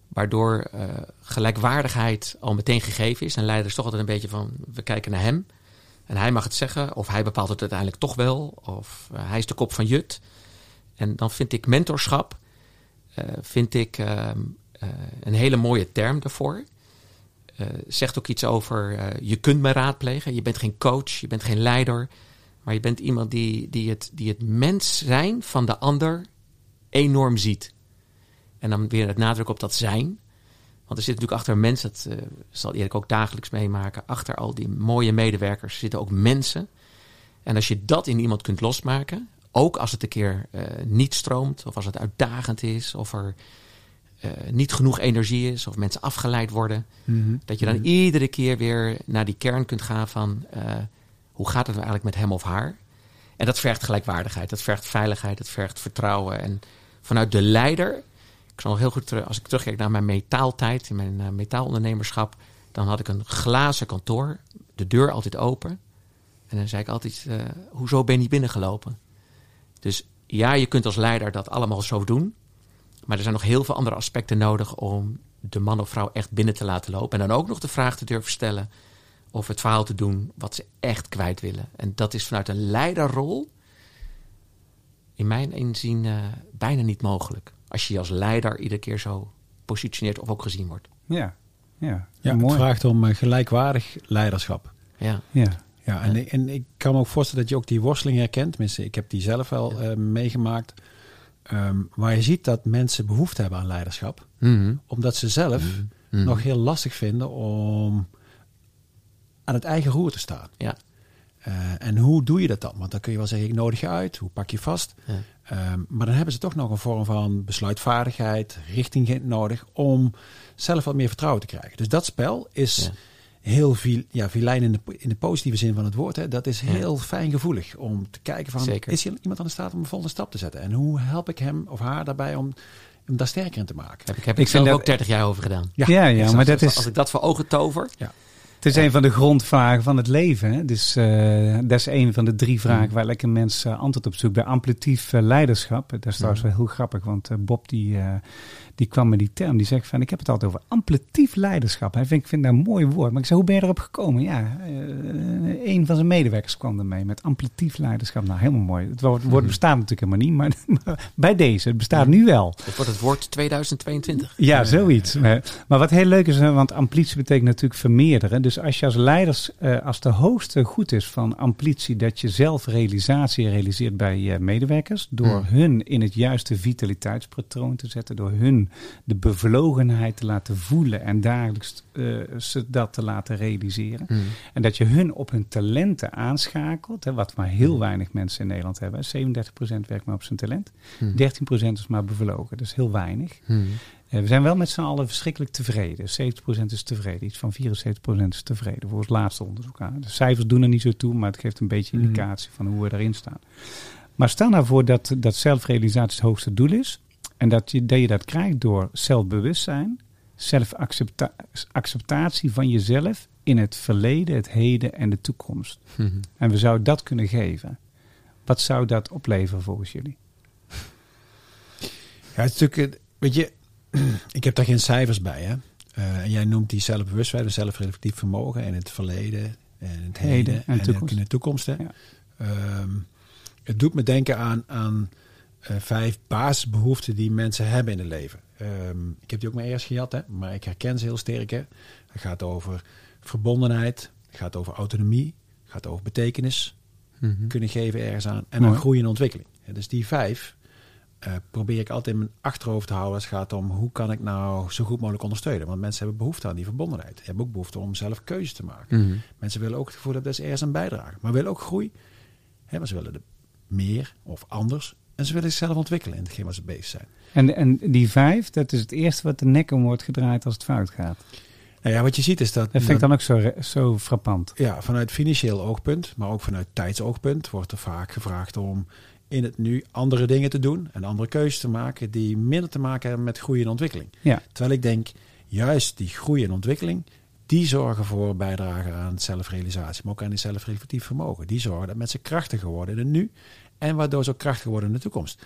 Waardoor eh, gelijkwaardigheid al meteen gegeven is. En leider is toch altijd een beetje van, we kijken naar hem. En hij mag het zeggen, of hij bepaalt het uiteindelijk toch wel. Of eh, hij is de kop van Jut. En dan vind ik mentorschap, vind ik ehm, eh, een hele mooie term daarvoor. Eh, zegt ook iets over, eh, je kunt me raadplegen. Je bent geen coach, je bent geen leider. Maar je bent iemand die, die, het, die het mens zijn van de ander enorm ziet. En dan weer het nadruk op dat zijn. Want er zit natuurlijk achter een mens, dat eh, zal Erik ook dagelijks meemaken. Achter al die mooie medewerkers zitten ook mensen. En als je dat in iemand kunt losmaken, ook als het een keer niet stroomt, of als het uitdagend is, of er eh, niet genoeg energie is, of mensen afgeleid worden, dat je dan iedere keer weer naar die kern kunt gaan van eh, hoe gaat het nou eigenlijk met hem of haar? En dat vergt gelijkwaardigheid, dat vergt veiligheid, dat vergt vertrouwen. En vanuit de leider, ik zal nog heel goed terug, als ik terugkijk naar mijn metaaltijd, in mijn eh, metaalondernemerschap, dan had ik een glazen kantoor, de deur altijd open. En dan zei ik altijd, hoezo ben je niet binnengelopen? Dus ja, je kunt als leider dat allemaal zo doen. Maar er zijn nog heel veel andere aspecten nodig om de man of vrouw echt binnen te laten lopen. En dan ook nog de vraag te durven stellen of het verhaal te doen wat ze echt kwijt willen. En dat is vanuit een leiderrol in mijn inzien eh, bijna niet mogelijk. Als je je als leider iedere keer zo positioneert of ook gezien wordt. Ja, ja. Ja, het vraagt om eh, gelijkwaardig leiderschap. Ja, Ja, Ja, en, ik- en ik kan me ook voorstellen dat je ook die worsteling herkent. Tenminste, ik heb die zelf wel eh, meegemaakt. Ehm, waar je ziet dat mensen behoefte hebben aan leiderschap. Mhm. Omdat ze zelf Mhm. nog heel lastig vinden om aan het eigen roer te staan. ja. Eh, en hoe doe je dat dan? Want dan kun je wel zeggen, ik nodig je uit. Hoe pak je vast? Ja. Ehm, maar dan hebben ze toch nog een vorm van besluitvaardigheid, richting nodig om zelf wat meer vertrouwen te krijgen. Dus dat spel is Ja. Heel viel, ja, vilijn in de, in de positieve zin van het woord. Hè. Dat is heel fijngevoelig om te kijken van, Zeker. is hier iemand aan de staat om een volgende stap te zetten? En hoe help ik hem of haar daarbij om hem daar sterker in te maken? Heb ik, heb Ik ik zelf dat- ook 30 jaar over gedaan. ja, ja, maar dat is... Als ik dat voor ogen tover. Het is een van de grondvragen van het leven. Hè? Dus eh, dat is een van de drie vragen Mm. waar elke mens eh, antwoord op zoekt. Bij amplitief eh, leiderschap, dat is trouwens Mm. wel heel grappig, want Bob die, eh, die kwam met die term. Die zegt van, ik heb het altijd over amplitief leiderschap. Hij vindt, ik vind dat een mooi woord. Maar ik zei, hoe ben je erop gekomen? Ja, eh, een van zijn medewerkers kwam ermee met amplitief leiderschap. Nou, helemaal mooi. Het woord, woord Mhm. bestaat natuurlijk helemaal niet, maar, maar bij deze, het bestaat nu wel. Het wordt het woord 2022. Ja, zoiets. Maar wat heel leuk is, want amplitie betekent natuurlijk vermeerderen. Dus als je als leiders, eh, als de hoogste goed is van amplitie, dat je zelf realisatie realiseert bij medewerkers, door Mm. hun in het juiste vitaliteitspatroon te zetten, door hun de bevlogenheid te laten voelen en dagelijks eh, ze dat te laten realiseren. Hmm. En dat je hun op hun talenten aanschakelt, hè, wat maar heel weinig mensen in Nederland hebben. 37% werkt maar op zijn talent, Hmm. 13% is maar bevlogen. Dat is heel weinig. Hmm. Eh, We zijn wel met z'n allen verschrikkelijk tevreden. 70% is tevreden. Iets van 74% is tevreden. Volgens het laatste onderzoek aan. De cijfers doen er niet zo toe, maar het geeft een beetje indicatie van hoe we erin staan. Maar stel nou voor dat, dat zelfrealisatie het hoogste doel is. En dat je dat, je dat krijgt door zelfbewustzijn, zelfacceptatie van jezelf in het verleden, het heden en de toekomst. Hmm. En we zouden dat kunnen geven. Wat zou dat opleveren volgens jullie? Ja, het is natuurlijk, weet je, ik heb daar geen cijfers bij. Hè? Eh, en jij noemt die zelfbewustzijn, zelfreflectief vermogen in het verleden en het heden, Heden en en, in de toekomst. Hè? Ja. Ehm, het doet me denken aan, aan eh, vijf basisbehoeften die mensen hebben in het leven. Ehm, ik heb die ook maar eerst gehad, hè? maar ik herken ze heel sterk. Hè? Het gaat over verbondenheid, het gaat over autonomie, het gaat over betekenis Mhm. kunnen geven ergens aan. En aan groei en ontwikkeling. Dus die vijf eh, probeer ik altijd in mijn achterhoofd te houden als het gaat om hoe kan ik nou zo goed mogelijk ondersteunen. Want mensen hebben behoefte aan die verbondenheid. Ze hebben ook behoefte om zelf keuzes te maken. Mhm. Mensen willen ook het gevoel hebben dat ze ergens aan bijdragen. Maar willen ook groei. Hè, maar ze willen de meer of anders. En ze willen zichzelf ontwikkelen in hetgeen waar ze bezig zijn. En, en die vijf, dat is het eerste wat de nek om wordt gedraaid als het fout gaat. Nou ja, wat je ziet is dat... Dat vind ik dan ook zo, zo frappant. Ja, vanuit financieel oogpunt, maar ook vanuit tijdsoogpunt wordt er vaak gevraagd om in het nu andere dingen te doen en andere keuzes te maken die minder te maken hebben met groei en ontwikkeling. Ja. Terwijl ik denk, juist die groei en ontwikkeling, die zorgen voor bijdragen aan zelfrealisatie, maar ook aan die zelfreflectief vermogen. Die zorgen dat mensen krachtiger worden in het nu en waardoor ze ook krachtiger worden in de toekomst.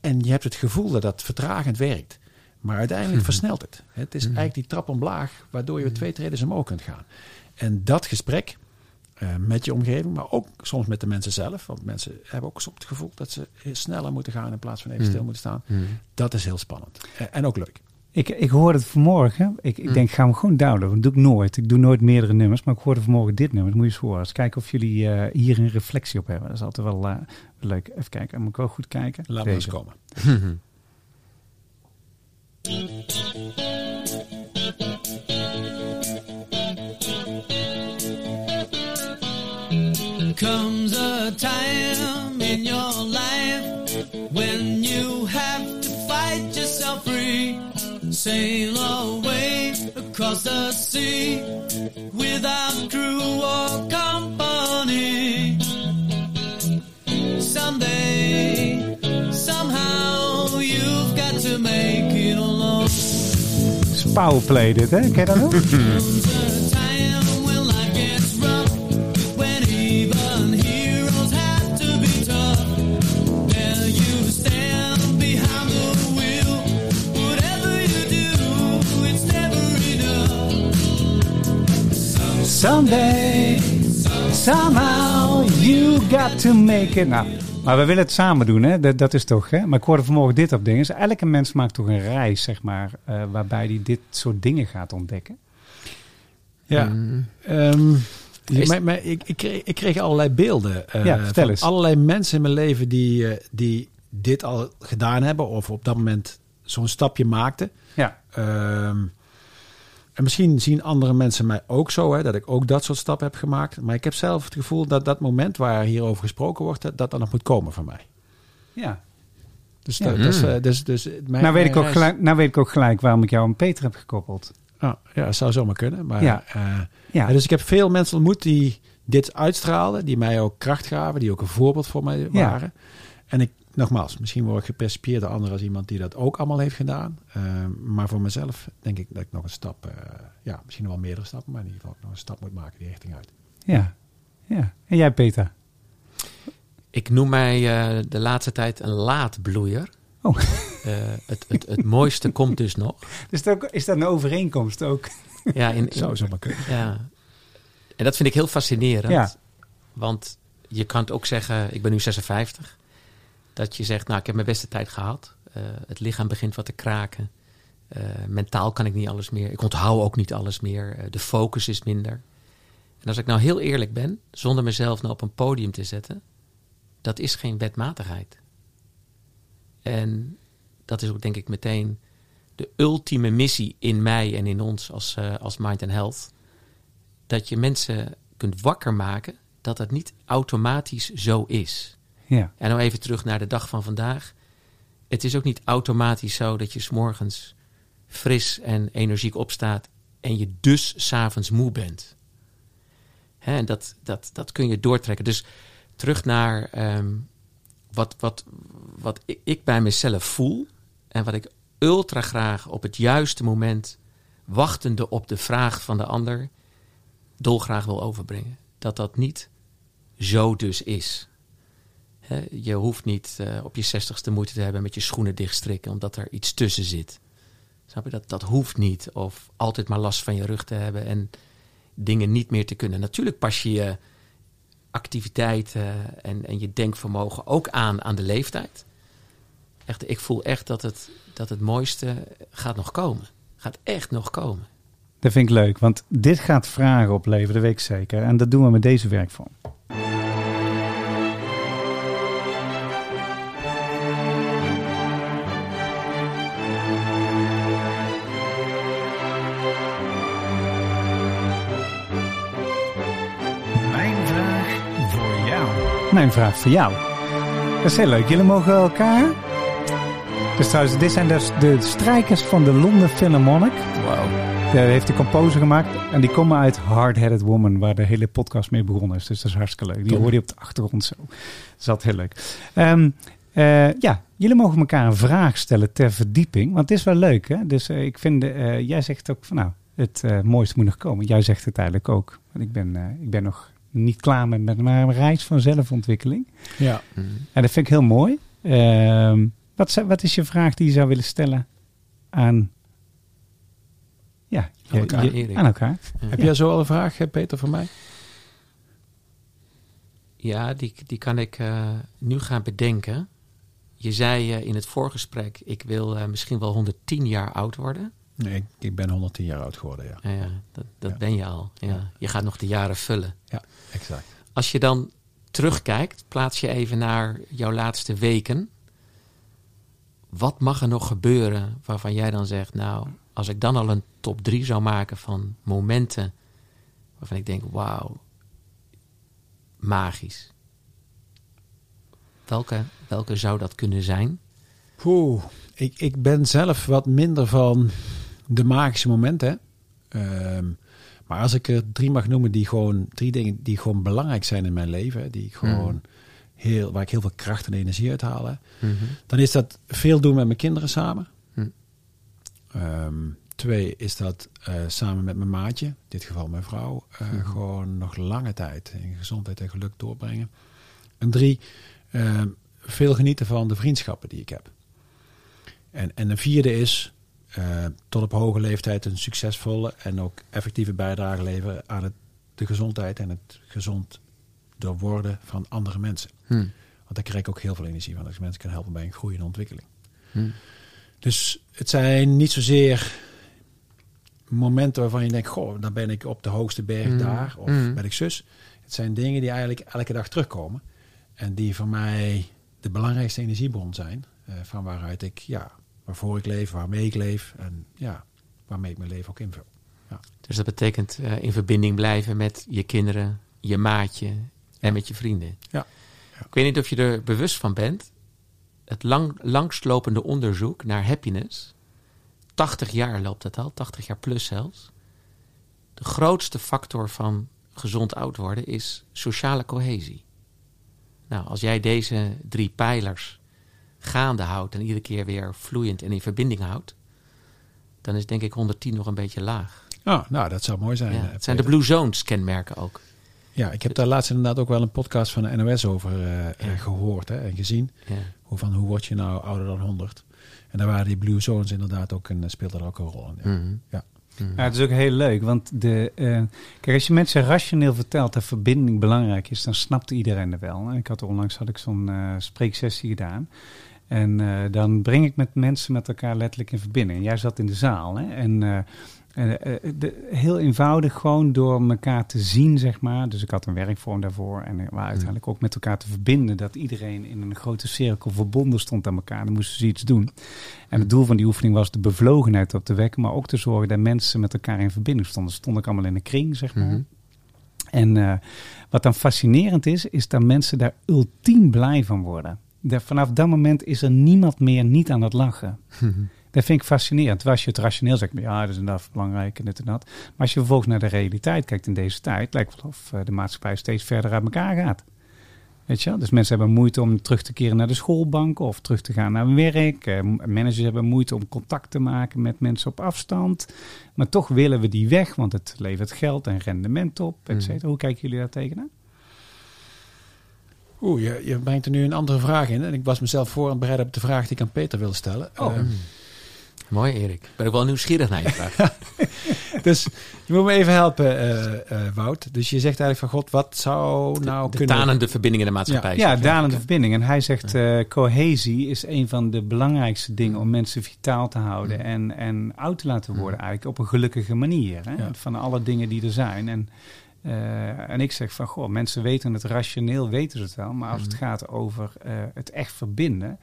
En je hebt het gevoel dat dat vertragend werkt. Maar uiteindelijk versnelt het. Het is eigenlijk die trap omlaag, waardoor je weer twee treden omhoog kunt gaan. En dat gesprek eh, met je omgeving, maar ook soms met de mensen zelf. Want mensen hebben ook soms het gevoel dat ze sneller moeten gaan in plaats van even stil moeten staan. Mhm. Dat is heel spannend. Eh, en ook leuk. Ik, ik hoorde het vanmorgen. Ik, ik denk, gaan we gewoon downloaden. Dat doe ik nooit. Ik doe nooit meerdere nummers. Maar ik hoorde vanmorgen dit nummer. Dat moet je eens horen. Eens kijken of jullie eh, hier een reflectie op hebben. Dat is altijd wel leuk. Even kijken. Moet ik wel goed kijken. Laat maar eens komen. Comes a time in your life when you have to fight yourself free. Sail away across the sea without wheel. Whatever you do, it's never enough. Someday, somehow, you got to make it. Nou, maar we willen het samen doen, hè? Dat, dat is toch, hè? Maar ik hoorde vanmorgen dit op dingen. Dus elke mens maakt toch een reis, zeg maar, eh, waarbij hij dit soort dingen gaat ontdekken. Ja. Mhm. Ehm, Is- maar, maar ik, ik, kreeg, ik kreeg allerlei beelden. eh, Ja, vertel van eens. Allerlei mensen in mijn leven die, eh, die dit al gedaan hebben. Of op dat moment zo'n stapje maakten. Ja. Ehm, en misschien zien andere mensen mij ook zo, hè, dat ik ook dat soort stappen heb gemaakt. Maar ik heb zelf het gevoel dat dat moment waar hierover gesproken wordt, dat dat dan nog moet komen van mij. Ja. Dus, Ja. dat, dus, Mm. eh, dus, dus mijn, nou, weet ik ook gelijk, nou weet ik ook gelijk waarom ik jou aan Peter heb gekoppeld. Ah, ja, dat zou zomaar kunnen. Maar, Ja. eh, Ja, Ja, dus ik heb veel mensen ontmoet die dit uitstraalden, die mij ook kracht gaven, die ook een voorbeeld voor mij Ja. waren. En ik, nogmaals, misschien word ik gepercipieerd door anderen als iemand die dat ook allemaal heeft gedaan. Eh, maar voor mezelf denk ik dat ik nog een stap, eh, ja, misschien nog wel meerdere stappen, maar in ieder geval nog een stap moet maken die richting uit. ja, ja. En jij, Peter? Ik noem mij eh, de laatste tijd een laatbloeier. Oh. Eh, het, het, het mooiste komt dus nog. Dus dat, is dat een overeenkomst ook? Ja, in, in- Zou zomaar kunnen. ja. En dat vind ik heel fascinerend. Ja. Want je kan het ook zeggen, ik ben nu 56. Dat je zegt, nou ik heb mijn beste tijd gehad. Eh, het lichaam begint wat te kraken. Eh, mentaal kan ik niet alles meer. Ik onthoud ook niet alles meer. Eh, de focus is minder. En als ik nou heel eerlijk ben, zonder mezelf nou op een podium te zetten, dat is geen wetmatigheid. En dat is ook denk ik meteen de ultieme missie in mij en in ons als, als Mind and Health. Dat je mensen kunt wakker maken dat het niet automatisch zo is. Ja. En nou even terug naar de dag van vandaag. Het is ook niet automatisch zo dat je s'morgens fris en energiek opstaat en je dus s'avonds moe bent. Hè, en dat, dat, dat kun je doortrekken. Dus terug naar ehm, wat, wat, wat ik- ik bij mezelf voel en wat ik ultra graag op het juiste moment, wachtende op de vraag van de ander, dolgraag wil overbrengen. Dat dat niet zo dus is. Je hoeft niet eh, op je zestigste moeite te hebben met je schoenen dichtstrikken, omdat er iets tussen zit. Snap je? Dat, dat hoeft niet. Of altijd maar last van je rug te hebben en dingen niet meer te kunnen. Natuurlijk pas je je activiteiten en, en je denkvermogen ook aan aan de leeftijd. Echt, ik voel echt dat het, dat het mooiste gaat nog komen. Gaat echt nog komen. Dat vind ik leuk, want dit gaat vragen opleveren, dat weet ik zeker. En dat doen we met deze werkvorm. Mijn vraag voor jou. Dat is heel leuk. Jullie mogen elkaar. Dus trouwens, dit zijn dus de strijkers van de London Philharmonic. Wauw. Daar heeft de composer gemaakt. En die komen uit Hard Headed Woman, waar de hele podcast mee begonnen is. Dus dat is hartstikke leuk. Die hoor je op de achtergrond zo. Dat is heel leuk. Ehm, eh, ja, jullie mogen elkaar een vraag stellen ter verdieping. Want het is wel leuk, hè? Dus eh, ik vind, eh, jij zegt ook van nou, het mooiste moet nog komen. Jij zegt het eigenlijk ook. Want ik ben, ik ben nog niet klaar met, met mijn reis van zelfontwikkeling. Ja. Mm. En dat vind ik heel mooi. Ehm, wat, wat is je vraag die je zou willen stellen aan, ja, Aan elkaar, je- aan elkaar? Heb jij zo al een vraag, eh, Peter, voor mij? Ja, die, die kan ik eh, nu gaan bedenken. Je zei eh, in het voorgesprek, ik wil misschien wel 110 jaar oud worden. Nee, ik, ik ben 110 jaar oud geworden, ja. Ja, ja, dat dat Ja. ben je al. Ja. Je gaat nog de jaren vullen. Ja, exact. Als je dan terugkijkt, plaats je even naar jouw laatste weken. Wat mag er nog gebeuren waarvan jij dan zegt, nou, als ik dan al een top 3 zou maken van momenten waarvan ik denk, wauw, magisch. Welke, welke zou dat kunnen zijn? Poeh, ik, ik ben zelf wat minder van de magische momenten. Ehm, maar als ik er drie mag noemen, die gewoon drie dingen die gewoon belangrijk zijn in mijn leven, die ik gewoon heel, waar ik heel veel kracht en energie uit haal, hè, dan is dat veel doen met mijn kinderen samen. Hm. Ehm, twee is dat eh, samen met mijn maatje, in dit geval mijn vrouw, eh, gewoon nog lange tijd in gezondheid en geluk doorbrengen. En drie, ehm, veel genieten van de vriendschappen die ik heb. En, en een vierde is tot op hoge leeftijd een succesvolle en ook effectieve bijdrage leveren aan het, de gezondheid en het gezond doorworden van andere mensen. Hm. Want daar krijg ik ook heel veel energie van als ik mensen kan helpen bij een groei en ontwikkeling. Hm. Dus het zijn niet zozeer momenten waarvan je denkt, goh, dan ben ik op de hoogste berg Mm. daar of ben ik zus. Het zijn dingen die eigenlijk elke dag terugkomen en die voor mij de belangrijkste energiebron zijn, eh, van waaruit ik, ja, waarvoor ik leef, waarmee ik leef en ja, waarmee ik mijn leven ook invul. Dus dat betekent eh, in verbinding blijven met je kinderen, je maatje en met je vrienden. Ja. Ja. Ik weet niet of je er bewust van bent. Het lang, langstlopende onderzoek naar happiness. 80 jaar loopt dat al, 80 jaar plus zelfs. De grootste factor van gezond oud worden is sociale cohesie. Nou, als jij deze drie pijlers gaande houdt en iedere keer weer vloeiend en in verbinding houdt, dan is denk ik 110 nog een beetje laag. Ah, nou, dat zou mooi zijn. Ja, eh, het zijn de. Blue Zones kenmerken ook. Ja, ik heb daar laatst inderdaad ook wel een podcast van de NOS over eh, eh, gehoord hè, en gezien. Ja. Hoe, van, hoe word je nou ouder dan 100? En daar waren die Blue Zones inderdaad ook een, speelde daar ook een rol in. Ja. Mhm. Ja. Ja, het is ook heel leuk, want de, eh, kijk, als je mensen rationeel vertelt dat verbinding belangrijk is, dan snapt iedereen er wel. Ik had onlangs had ik zo'n eh, spreeksessie gedaan. En eh, dan breng ik met mensen met elkaar letterlijk in verbinding. En jij zat in de zaal. Hè? En eh, eh, de, heel eenvoudig gewoon door elkaar te zien, zeg maar. Dus ik had een werkvorm daarvoor. En waar uiteindelijk ook met elkaar te verbinden. Dat iedereen in een grote cirkel verbonden stond aan elkaar. Dan moesten ze iets doen. En het doel van die oefening was de bevlogenheid op te wekken. Maar ook te zorgen dat mensen met elkaar in verbinding stonden. Ze stonden ook allemaal in een kring, zeg maar. Mhm. En wat dan fascinerend is, is dat mensen daar ultiem blij van worden. Vanaf dat moment is er niemand meer niet aan het lachen. Dat vind ik fascinerend. Terwijl als je het rationeel zegt, ja, dat is inderdaad belangrijk en dit en dat. Maar als je vervolgens naar de realiteit kijkt in deze tijd, lijkt het wel of eh, de maatschappij steeds verder uit elkaar gaat. Weet je wel? Dus mensen hebben moeite om terug te keren naar de schoolbank of terug te gaan naar werk. Eh, managers hebben moeite om contact te maken met mensen op afstand. Maar toch willen we die weg, want het levert geld en rendement op, et cetera. Hoe kijken jullie daar tegenaan? Oeh, je, je brengt er nu een andere vraag in. En ik was mezelf voor aan het bereiden op de vraag die ik aan Peter wilde stellen. Oh. Eh, Mooi, Erik. Ik ben ook wel nieuwsgierig naar je vraag. dus je moet me even helpen, eh, eh, Wout. Dus je zegt eigenlijk van God, wat zou nou de kunnen... tanende verbinding in de maatschappij. Ja, dalende verbinding. En hij zegt, eh, cohesie is een van de belangrijkste dingen om mensen vitaal te houden en, en oud te laten worden eigenlijk op een gelukkige manier. Hè? Ja. Van alle dingen die er zijn. En, eh, en ik zeg van, goh, mensen weten het rationeel, weten ze het wel. Maar als het gaat over eh, het echt verbinden,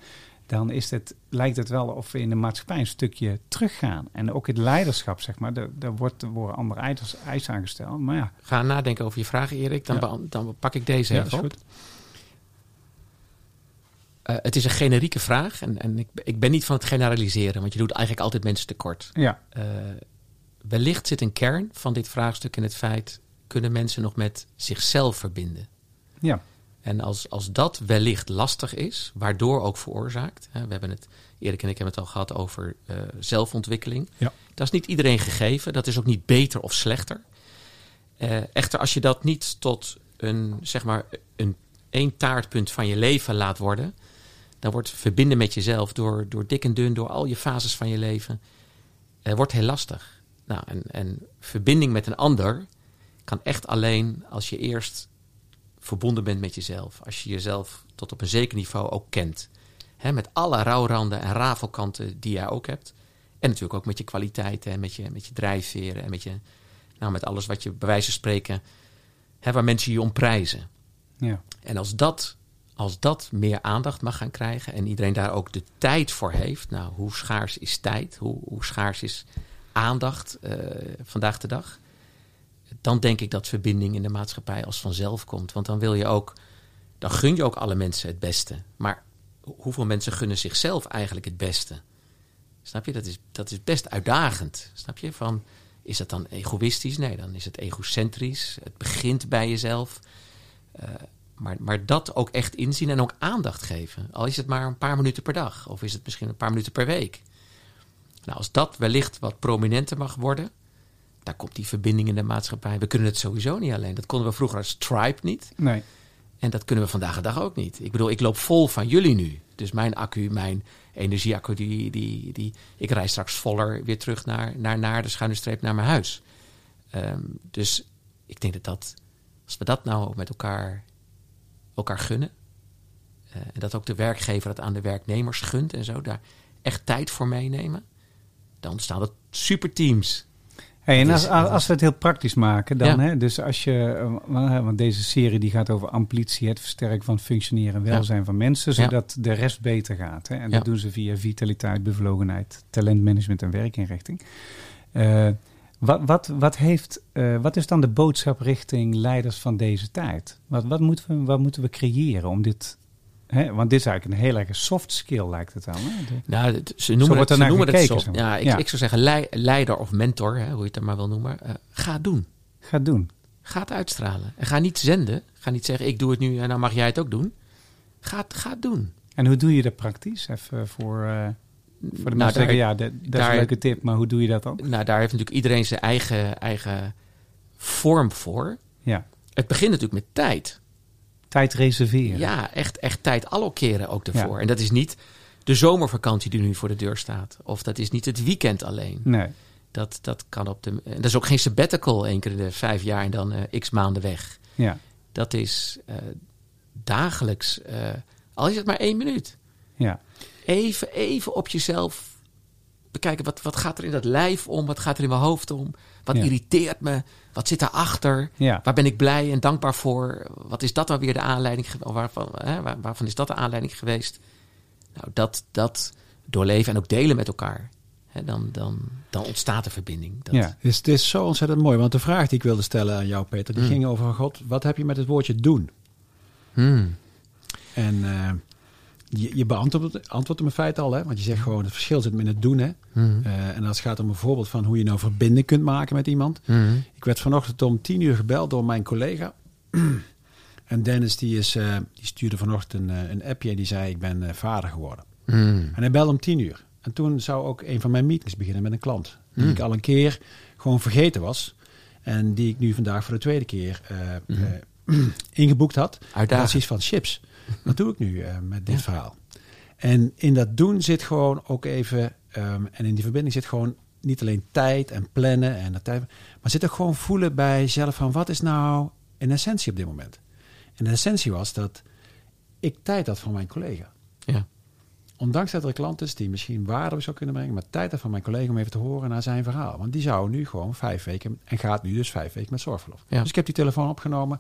dan is het, lijkt het wel of we in de maatschappij een stukje teruggaan. En ook het leiderschap, zeg maar, daar, wordt, worden andere eisen, eisen aangesteld. Maar ja, Ga nadenken over je vragen, Erik. Dan, Ja. dan pak ik deze Ja, even is op. goed. Eh, het is een generieke vraag. En, en ik, ik ben niet van het generaliseren. Want je doet eigenlijk altijd mensen tekort. ja, wellicht zit een kern van dit vraagstuk in het feit... kunnen mensen nog met zichzelf verbinden? ja. En als, als dat wellicht lastig is, waardoor ook veroorzaakt. Hè, we hebben het, Erik en ik hebben het al gehad over eh, zelfontwikkeling. Ja. Dat is niet iedereen gegeven. Dat is ook niet beter of slechter. Eh, echter, als je dat niet tot een, zeg maar, een één taartpunt van je leven laat worden. Dan wordt verbinden met jezelf door, door dik en dun, door al je fases van je leven. eh, wordt heel lastig. Nou, en, en verbinding met een ander kan echt alleen als je eerst verbonden bent met jezelf. Als je jezelf tot op een zeker niveau ook kent. Hè, met alle rouwranden en rafelkanten die jij ook hebt. En natuurlijk ook met je kwaliteiten en met je, met je drijfveren. En met, je, nou, met alles wat je bij wijze van spreken... Hè, waar mensen je om prijzen. ja. En als dat, als dat meer aandacht mag gaan krijgen... en iedereen daar ook de tijd voor heeft... nou, hoe schaars is tijd? Hoe, hoe schaars is aandacht eh, vandaag de dag? Dan denk ik dat verbinding in de maatschappij als vanzelf komt. Want dan wil je ook, dan gun je ook alle mensen het beste. Maar ho- hoeveel mensen gunnen zichzelf eigenlijk het beste? Snap je? Dat is, dat is best uitdagend. Snap je? Van, is dat dan egoïstisch? Nee, dan is het egocentrisch. Het begint bij jezelf. Eh, maar, maar dat ook echt inzien en ook aandacht geven. Al is het maar een paar minuten per dag. Of is het misschien een paar minuten per week. Nou, als dat wellicht wat prominenter mag worden daar komt die verbinding in de maatschappij. We kunnen het sowieso niet alleen. Dat konden we vroeger als tribe niet. Nee. En dat kunnen we vandaag de dag ook niet. Ik bedoel, ik loop vol van jullie nu. Dus mijn accu, mijn energieaccu, die, die, die, ik rij straks voller weer terug naar, naar, naar de schuine streep naar mijn huis. Ehm, dus ik denk dat dat, als we dat nou ook met elkaar, elkaar gunnen. eh, en dat ook de werkgever het aan de werknemers gunt en zo. Daar echt tijd voor meenemen. Dan ontstaan er superteams. Hey, en als, als, we het heel praktisch maken, dan, Ja. hè, dus als je, eh, want deze serie die gaat over amplitie, het versterken van functioneren en welzijn van mensen, Ja. zodat de rest beter gaat. Hè. En dat doen ze via vitaliteit, bevlogenheid, talentmanagement en werkinrichting. Eh, wat, wat, wat, heeft, eh, wat is dan de boodschap richting leiders van deze tijd? Wat, wat, moeten, we, wat moeten we creëren om dit... Hè, want dit is eigenlijk een heel erg soft skill, lijkt het wel. Hè? Nou, ze noemen het, ze noemen het gekeken, soft. zeg maar. Ja, ik, Ja. ik zou zeggen lei- leider of mentor, hè, hoe je het er maar wil noemen. eh, ga doen. Ga doen. Ga het uitstralen. En ga niet zenden. Ga niet zeggen, ik doe het nu en dan mag jij het ook doen. Ga het, ga het doen. En hoe doe je dat praktisch? Even voor, eh, voor de mensen Nou, daar- zeggen, ja, dat, dat is een leuke tip, maar hoe doe je dat dan? Nou, daar heeft natuurlijk iedereen zijn eigen, eigen vorm voor. Ja, Het begint natuurlijk met tijd. Tijd reserveren. Ja, echt, echt tijd allokeren ook. Ja. En dat is niet de zomervakantie die nu voor de deur staat. Of dat is niet het weekend alleen. Nee, Dat, dat kan op de. en Dat is ook geen sabbatical één keer in de vijf jaar en dan eh, x maanden weg. Ja, Dat is eh, dagelijks, eh, al is het maar één minuut. ja, Even, even op jezelf bekijken. Wat, wat gaat er in dat lijf om? Wat gaat er in mijn hoofd om? Wat Ja. irriteert me? Wat zit daarachter? ja. Waar ben ik blij en dankbaar voor? Wat is dat dan weer de aanleiding? Waarvan, hè, waar- waarvan is dat de aanleiding geweest? Nou, dat, dat doorleven en ook delen met elkaar. Hè, dan, dan, dan ontstaat er verbinding. Dat, Ja. Het is, het is zo ontzettend mooi. Want de vraag die ik wilde stellen aan jou, Peter, die Mm. ging over God. Wat heb je met het woordje doen? Hmm. En eh, je, je beantwoordt antwoordt hem in feite al, hè? Want je zegt gewoon, het verschil zit hem in het doen, hè? Hmm. Eh, en als het gaat om een voorbeeld van hoe je nou verbinding kunt maken met iemand. Hmm. Ik werd vanochtend om tien uur gebeld door mijn collega. en Dennis die, is, eh, die stuurde vanochtend een, eh, een appje en die zei, ik ben vader geworden. Hmm. En hij belde om tien uur. En toen zou ook een van mijn meetings beginnen met een klant. Die Hmm. ik al een keer gewoon vergeten was. En die ik nu vandaag voor de tweede keer ingeboekt had. Iets van chips. Wat doe ik nu eh, met dit verhaal? En in dat doen zit gewoon ook even... ehm, en in die verbinding zit gewoon niet alleen tijd en plannen. En dat tijd, maar zit ook gewoon voelen bij jezelf van... wat is nou in essentie op dit moment? En de essentie was dat ik tijd had voor mijn collega. Ja. Ondanks dat er een klant is die misschien waarde zou kunnen brengen, maar tijd heeft van mijn collega om even te horen naar zijn verhaal. Want die zou nu gewoon vijf weken en gaat nu dus vijf weken met zorgverlof. Ja. Dus ik heb die telefoon opgenomen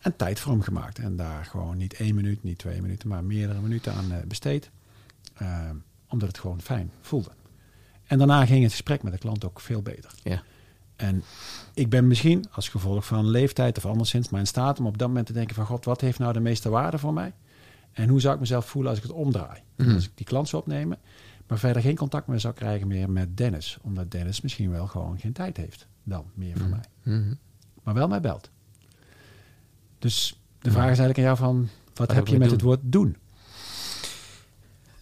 en tijd voor hem gemaakt. En daar gewoon niet één minuut, niet twee minuten, maar meerdere minuten aan eh, besteed. Eh, omdat het gewoon fijn voelde. En daarna ging het gesprek met de klant ook veel beter. Ja. En ik ben misschien als gevolg van leeftijd of anderszins, maar in staat om op dat moment te denken van God, wat heeft nou de meeste waarde voor mij? En hoe zou ik mezelf voelen als ik het omdraai? Mhm. Als ik die klant zou opnemen, maar verder geen contact meer zou krijgen meer met Dennis. Omdat Dennis misschien wel gewoon geen tijd heeft dan meer voor mij. Mhm. Maar wel mij belt. Dus de vraag is eigenlijk aan jou van, wat, heb je met het woord doen?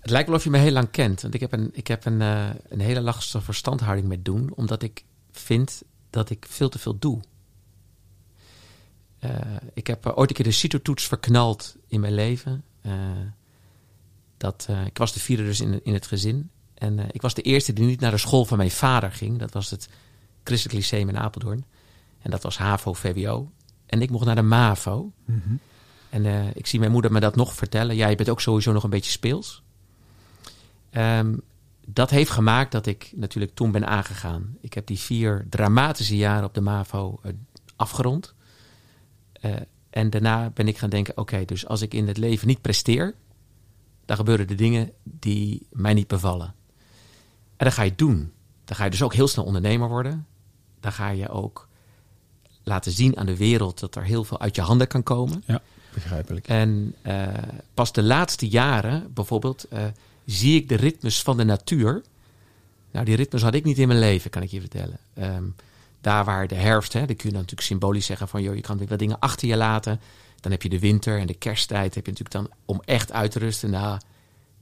Het lijkt wel of je me heel lang kent. Want ik heb een, ik heb een, eh, een hele lastige verstandhouding met doen. Omdat ik vind dat ik veel te veel doe. Eh, ik heb eh, ooit een keer de CITO-toets verknald in mijn leven. Dat, ik was de vierde dus in, in het gezin. En ik was de eerste die niet naar de school van mijn vader ging. Dat was het Christelijk Lyceum in Apeldoorn. En dat was HAVO-VWO. En ik mocht naar de MAVO. En eh, ik zie mijn moeder me dat nog vertellen. Ja, je bent ook sowieso nog een beetje speels. Ehm, dat heeft gemaakt dat ik natuurlijk toen ben aangegaan. Ik heb die vier dramatische jaren op de MAVO eh, afgerond. Eh, en daarna ben ik gaan denken: oké, dus als ik in het leven niet presteer, dan gebeuren de dingen die mij niet bevallen. En dan ga je het doen. Dan ga je dus ook heel snel ondernemer worden. Dan ga je ook laten zien aan de wereld dat er heel veel uit je handen kan komen. Ja, begrijpelijk. En eh, pas de laatste jaren, bijvoorbeeld, eh, zie ik de ritmes van de natuur. Nou, die ritmes had ik niet in mijn leven, kan ik je vertellen. Ehm, daar waar de herfst, hè, dan kun je dan natuurlijk symbolisch zeggen van... joh, je kan wat dingen achter je laten. Dan heb je de winter en de kersttijd heb je natuurlijk dan om echt uit te rusten. Nou,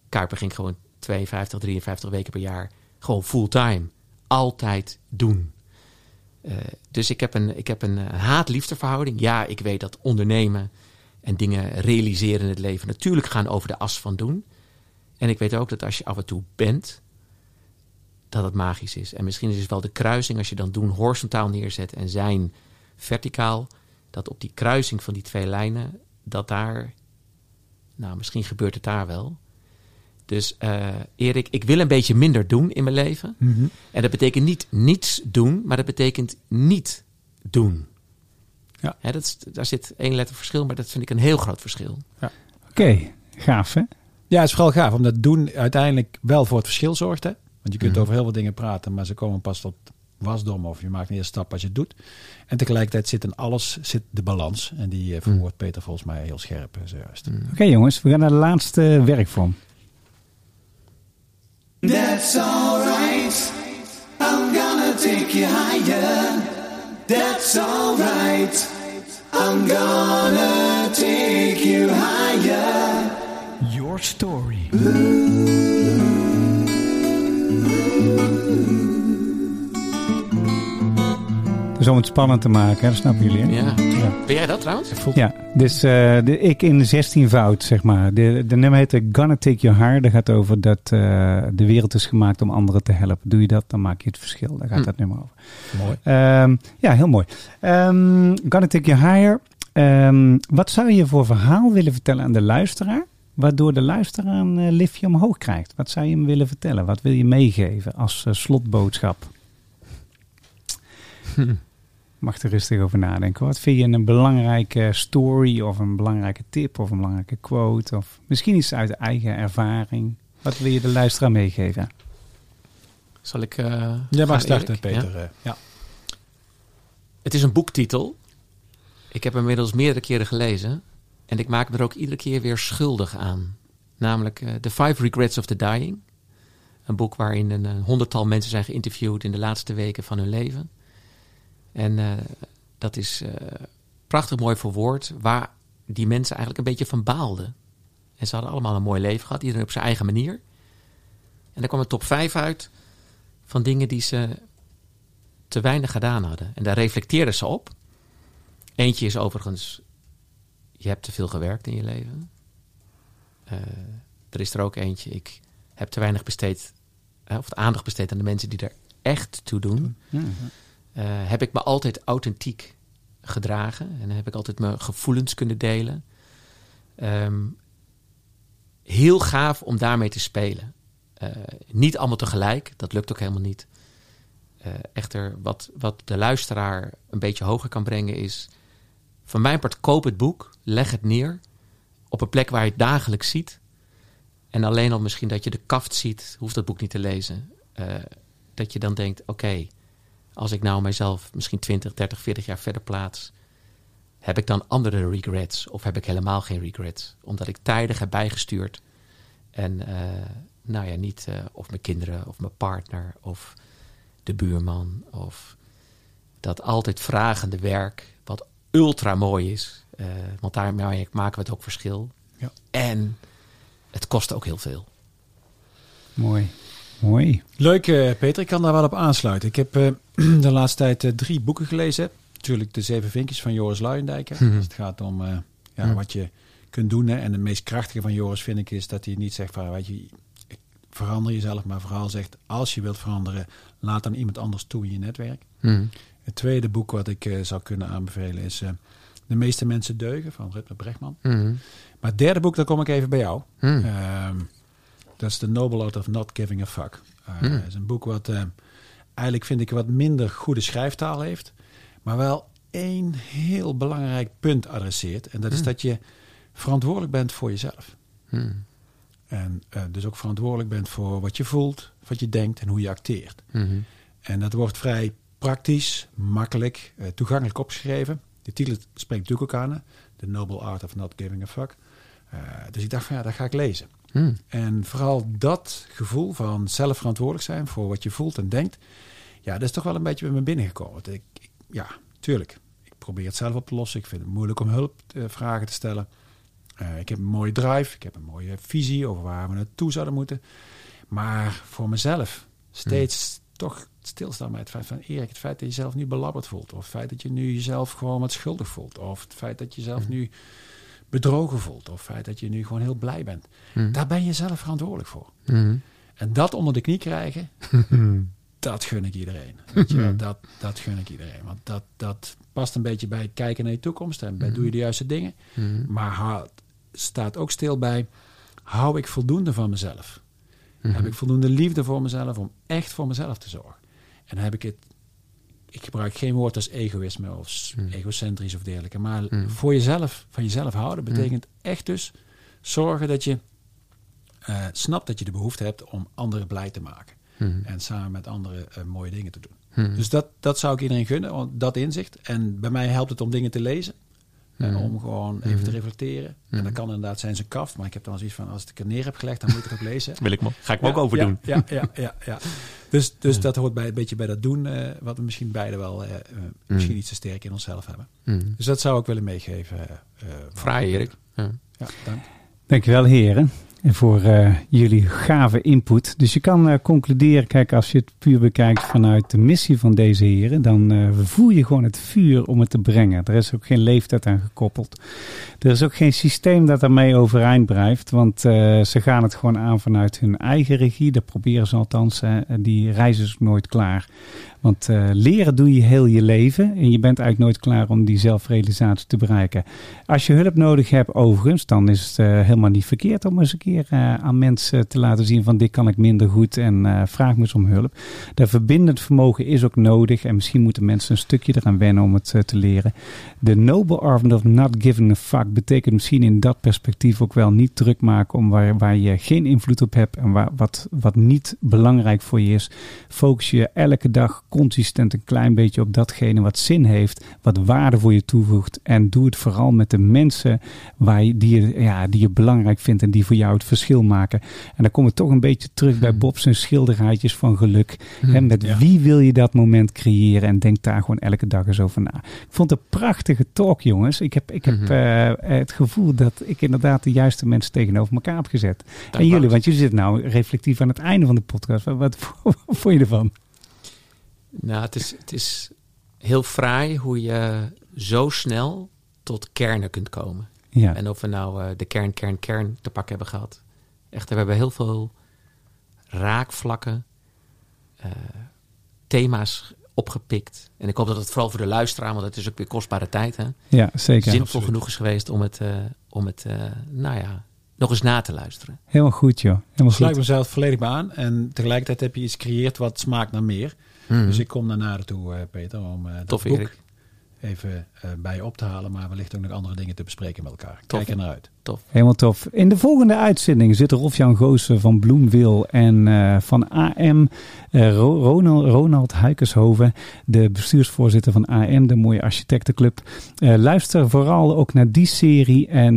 Kuiper ging gewoon 52, 53 weken per jaar gewoon fulltime. Altijd doen. Eh, dus ik heb een, ik heb een eh, haat-liefde verhouding. Ja, ik weet dat ondernemen en dingen realiseren in het leven natuurlijk gaan over de as van doen. En ik weet ook dat als je af en toe bent, dat het magisch is. En misschien is het wel de kruising als je dan doen horizontaal neerzet en zijn verticaal. Dat op die kruising van die twee lijnen, dat daar, nou misschien gebeurt het daar wel. Dus eh, Erik, ik wil een beetje minder doen in mijn leven. En dat betekent niet niets doen, maar dat betekent niet doen. Ja. Hè, dat is, daar zit één letter verschil, maar dat vind ik een heel groot verschil. Oké, gaaf hè? Ja, het is vooral gaaf, omdat doen uiteindelijk wel voor het verschil zorgt. Hè? Want je kunt Mhm. over heel veel dingen praten, maar ze komen pas tot wasdom of je maakt een eerste stap als je het doet. En tegelijkertijd zit in alles zit de balans. En die eh, verwoordt Peter volgens mij heel scherp. Oké jongens, we gaan naar de laatste werkvorm. That's alright. I'm gonna take you higher. That's alright. I'm gonna take you higher. Your story. De Dus om het spannend te maken, hè, dat snappen jullie. Hè? Ja. Ja. Ben jij dat trouwens? Ja, dus eh, de, ik in de 16 fout, zeg maar. De, de nummer heet eh, Gonna Take Your Heart. Dat gaat over dat eh, de wereld is gemaakt om anderen te helpen. Doe je dat, dan maak je het verschil. Daar gaat Hm. dat nummer over. Mooi. Ehm, ja, heel mooi. Ehm Gonna Take Your Higher. Ehm, wat zou je voor verhaal willen vertellen aan de luisteraar? Waardoor de luisteraar een liftje omhoog krijgt. Wat zou je hem willen vertellen? Wat wil je meegeven als slotboodschap? Mag er rustig over nadenken. Wat vind je een belangrijke story of een belangrijke tip of een belangrijke quote? Of misschien iets uit eigen ervaring. Wat wil je de luisteraar meegeven? Zal ik. eh mag gaan, starten? Peter. Ja? eh, Ja. Het is een boektitel. Ik heb hem inmiddels meerdere keren gelezen. En ik maak me er ook iedere keer weer schuldig aan. Namelijk eh, The Five Regrets of the Dying. Een boek waarin een honderdtal mensen zijn geïnterviewd in de laatste weken van hun leven. En eh, dat is eh, prachtig mooi verwoord. Waar die mensen eigenlijk een beetje van baalden. En ze hadden allemaal een mooi leven gehad. Iedereen op zijn eigen manier. En daar kwam een top 5 uit van dingen die ze te weinig gedaan hadden. En daar reflecteerden ze op. Eentje is overigens, je hebt te veel gewerkt in je leven. Eh, er is er ook eentje, ik heb te weinig besteed, of aandacht besteed aan de mensen die er echt toe doen. Eh, heb ik me altijd authentiek gedragen en heb ik altijd mijn gevoelens kunnen delen. Ehm, heel gaaf om daarmee te spelen. Eh, niet allemaal tegelijk, dat lukt ook helemaal niet. Eh, echter, wat, wat de luisteraar een beetje hoger kan brengen is... van mijn part, koop het boek, leg het neer... op een plek waar je het dagelijks ziet. En alleen al misschien dat je de kaft ziet, hoeft dat boek niet te lezen. Eh, dat je dan denkt, oké, als ik nou mijzelf misschien 20, 30, 40 jaar verder plaats... heb ik dan andere regrets of heb ik helemaal geen regrets? Omdat ik tijdig heb bijgestuurd... En eh, nou ja, niet eh, of mijn kinderen of mijn partner of de buurman of dat altijd vragende werk, wat ultra mooi is. eh, want daarmee maken we het ook verschil. Ja. En het kost ook heel veel. Mooi. Mooi. Leuk, eh, Peter. Ik kan daar wel op aansluiten. Ik heb eh, de laatste tijd eh, drie boeken gelezen. Natuurlijk de Zeven Vinkjes van Joris Luijendijker. Mhm. Als het gaat om ja, Mhm. wat je kunt doen. Hè. En de meest krachtige van Joris vind ik is dat hij niet zegt van, weet je, verander jezelf. Maar vooral zegt, als je wilt veranderen, laat dan iemand anders toe in je netwerk. Hmm. Het tweede boek wat ik zou kunnen aanbevelen is De meeste mensen deugen van Rutger Brechtman. Maar het derde boek, daar kom ik even bij jou. Ehm, dat is The Noble Art of Not Giving a Fuck. Uh, is een boek wat eh, eigenlijk vind ik wat minder goede schrijftaal heeft. Maar wel één heel belangrijk punt adresseert. En dat is Hmm. dat je verantwoordelijk bent voor jezelf. Hmm. En eh, dus ook verantwoordelijk bent voor wat je voelt, wat je denkt en hoe je acteert. Hmm. En dat wordt vrij praktisch, makkelijk, toegankelijk opgeschreven. De titel spreekt natuurlijk ook aan. The Noble Art of Not Giving a Fuck. Dus ik dacht van ja, dat ga ik lezen. Hmm. En vooral dat gevoel van zelf verantwoordelijk zijn voor wat je voelt en denkt. Ja, dat is toch wel een beetje bij me binnengekomen. Ik, ik- ja, tuurlijk. Ik probeer het zelf op te lossen. Ik vind het moeilijk om hulp eh, vragen te stellen. Eh, ik heb een mooie drive. Ik heb een mooie visie over waar we naartoe zouden moeten. Maar voor mezelf steeds toch stilstaan bij het feit van... Erik, het feit dat je jezelf nu belabberd voelt. Of het feit dat je nu jezelf gewoon wat schuldig voelt. Of het feit dat je jezelf nu bedrogen voelt. Of feit dat je nu gewoon heel blij bent. Hmm. Daar ben je zelf verantwoordelijk voor. Hmm. En dat onder de knie krijgen, dat gun ik iedereen. Weet je, wel, dat, dat gun ik iedereen. Want dat, dat past een beetje bij kijken naar je toekomst. En bij doe je de juiste dingen. Hmm. Maar staat ook stil bij, hou ik voldoende van mezelf? Heb ik voldoende liefde voor mezelf om echt voor mezelf te zorgen? En heb ik het, ik gebruik geen woord als egoïsme of s- egocentrisch of dergelijke. Maar voor jezelf, van jezelf houden, betekent echt dus zorgen dat je eh, snapt dat je de behoefte hebt om anderen blij te maken. Hmm. En samen met anderen eh, mooie dingen te doen. Hmm. Dus dat, dat zou ik iedereen gunnen, want dat inzicht. En bij mij helpt het om dingen te lezen. En Hmm. om gewoon even te reflecteren. En dat kan inderdaad zijn zijn kaft. Maar ik heb dan zoiets van, als ik het er neer heb gelegd, dan moet ik het ook lezen. Wil ik me, ga ik me Ja, ook over ja, doen. Ja, ja, ja. ja. Dus, dus dat hoort bij, een beetje bij dat doen. eh, wat we misschien beide wel eh, eh, misschien iets te sterk in onszelf hebben. Dus dat zou ik willen meegeven. eh, eh, Fraai, Erik. Ja. Ja, dank. Dankjewel heren. Voor eh, jullie gave input. Dus je kan eh, concluderen, kijk, als je het puur bekijkt vanuit de missie van deze heren, dan eh, voel je gewoon het vuur om het te brengen. Er is ook geen leeftijd aan gekoppeld. Er is ook geen systeem dat daarmee overeind blijft, want ze gaan het gewoon aan vanuit hun eigen regie. Dat proberen ze althans. die reizen is nooit klaar. Want eh, leren doe je heel je leven en je bent eigenlijk nooit klaar om die zelfrealisatie te bereiken. Als je hulp nodig hebt overigens, dan is het eh, helemaal niet verkeerd om eens een keer eh, aan mensen te laten zien van dit kan ik minder goed en vraag me eens om hulp. Dat verbindend vermogen is ook nodig en misschien moeten mensen een stukje eraan wennen om het te leren. De noble art of not giving a fuck betekent misschien in dat perspectief ook wel niet druk maken om waar, waar je geen invloed op hebt en waar, wat, wat niet belangrijk voor je is. Focus je elke dag consistent een klein beetje op datgene wat zin heeft, wat waarde voor je toevoegt. En doe het vooral met de mensen waar je, die, je, ja, die je belangrijk vindt en die voor jou het verschil maken. En dan komen we toch een beetje terug bij Bob zijn schilderijtjes van geluk. Hè, met ja. wie wil je dat moment creëren? En denk daar gewoon elke dag eens over na. Ik vond het een prachtige talk, jongens. Ik heb, ik heb Mhm. eh, het gevoel dat ik inderdaad de juiste mensen tegenover elkaar heb gezet. en jullie, want jullie zitten nou reflectief aan het einde van de podcast. Wat, wat, wat vond je ervan? Nou, het is, het is heel fraai hoe je zo snel tot kernen kunt komen. Ja, En of we nou eh, de kern, kern, kern te pakken hebben gehad. Echt, we hebben heel veel raakvlakken, eh, thema's opgepikt. En ik hoop dat het vooral voor de luisteraar, want het is ook weer kostbare tijd, hè, ja zeker. zinvol genoeg is geweest om het, eh, om het eh, nou ja, nog eens na te luisteren. Helemaal goed, joh. Helemaal sluit goed. mezelf volledig bij aan. En tegelijkertijd heb je iets gecreëerd wat smaakt naar meer. Dus ik kom naar nader toe, eh, Peter, om eh dat Tof, boek Erik. even eh, bij je op te halen. Maar wellicht ook nog andere dingen te bespreken met elkaar. Tof. Kijk er naar uit. Tof. Helemaal tof. In de volgende uitzending zitten Rolf-Jan Goossen van Bloemwil en eh, van AM eh, Ro- Ronald, Ronald Huikershoven, de bestuursvoorzitter van AM, de mooie architectenclub. Eh, luister vooral ook naar die serie. En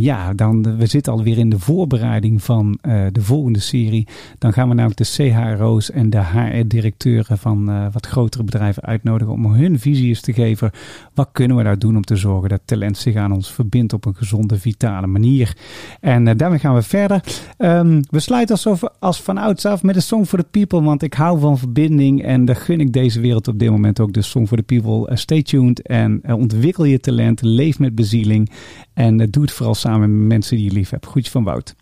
ja, dan, we zitten alweer in de voorbereiding van de volgende serie. Dan gaan we namelijk de CHRO's en de HR-directeuren van wat grotere bedrijven uitnodigen om hun visie te geven. Wat kunnen we nou doen om te zorgen dat talent zich aan ons verbindt op een gezonde, vitale manier. En eh, daarmee gaan we verder. Ehm, we sluiten als, over, als van ouds af met een Song for the People, want ik hou van verbinding en daar gun ik deze wereld op dit moment ook. De Song for the People. Eh, stay tuned en eh, ontwikkel je talent, leef met bezieling en doe het vooral samen met mensen die je lief hebt. Groetje van Wout.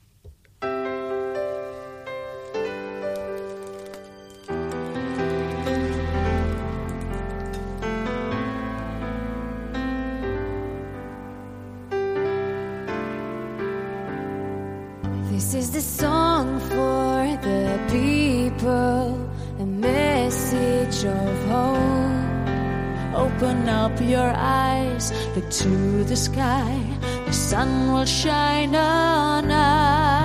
Look to the sky, the sun will shine on us.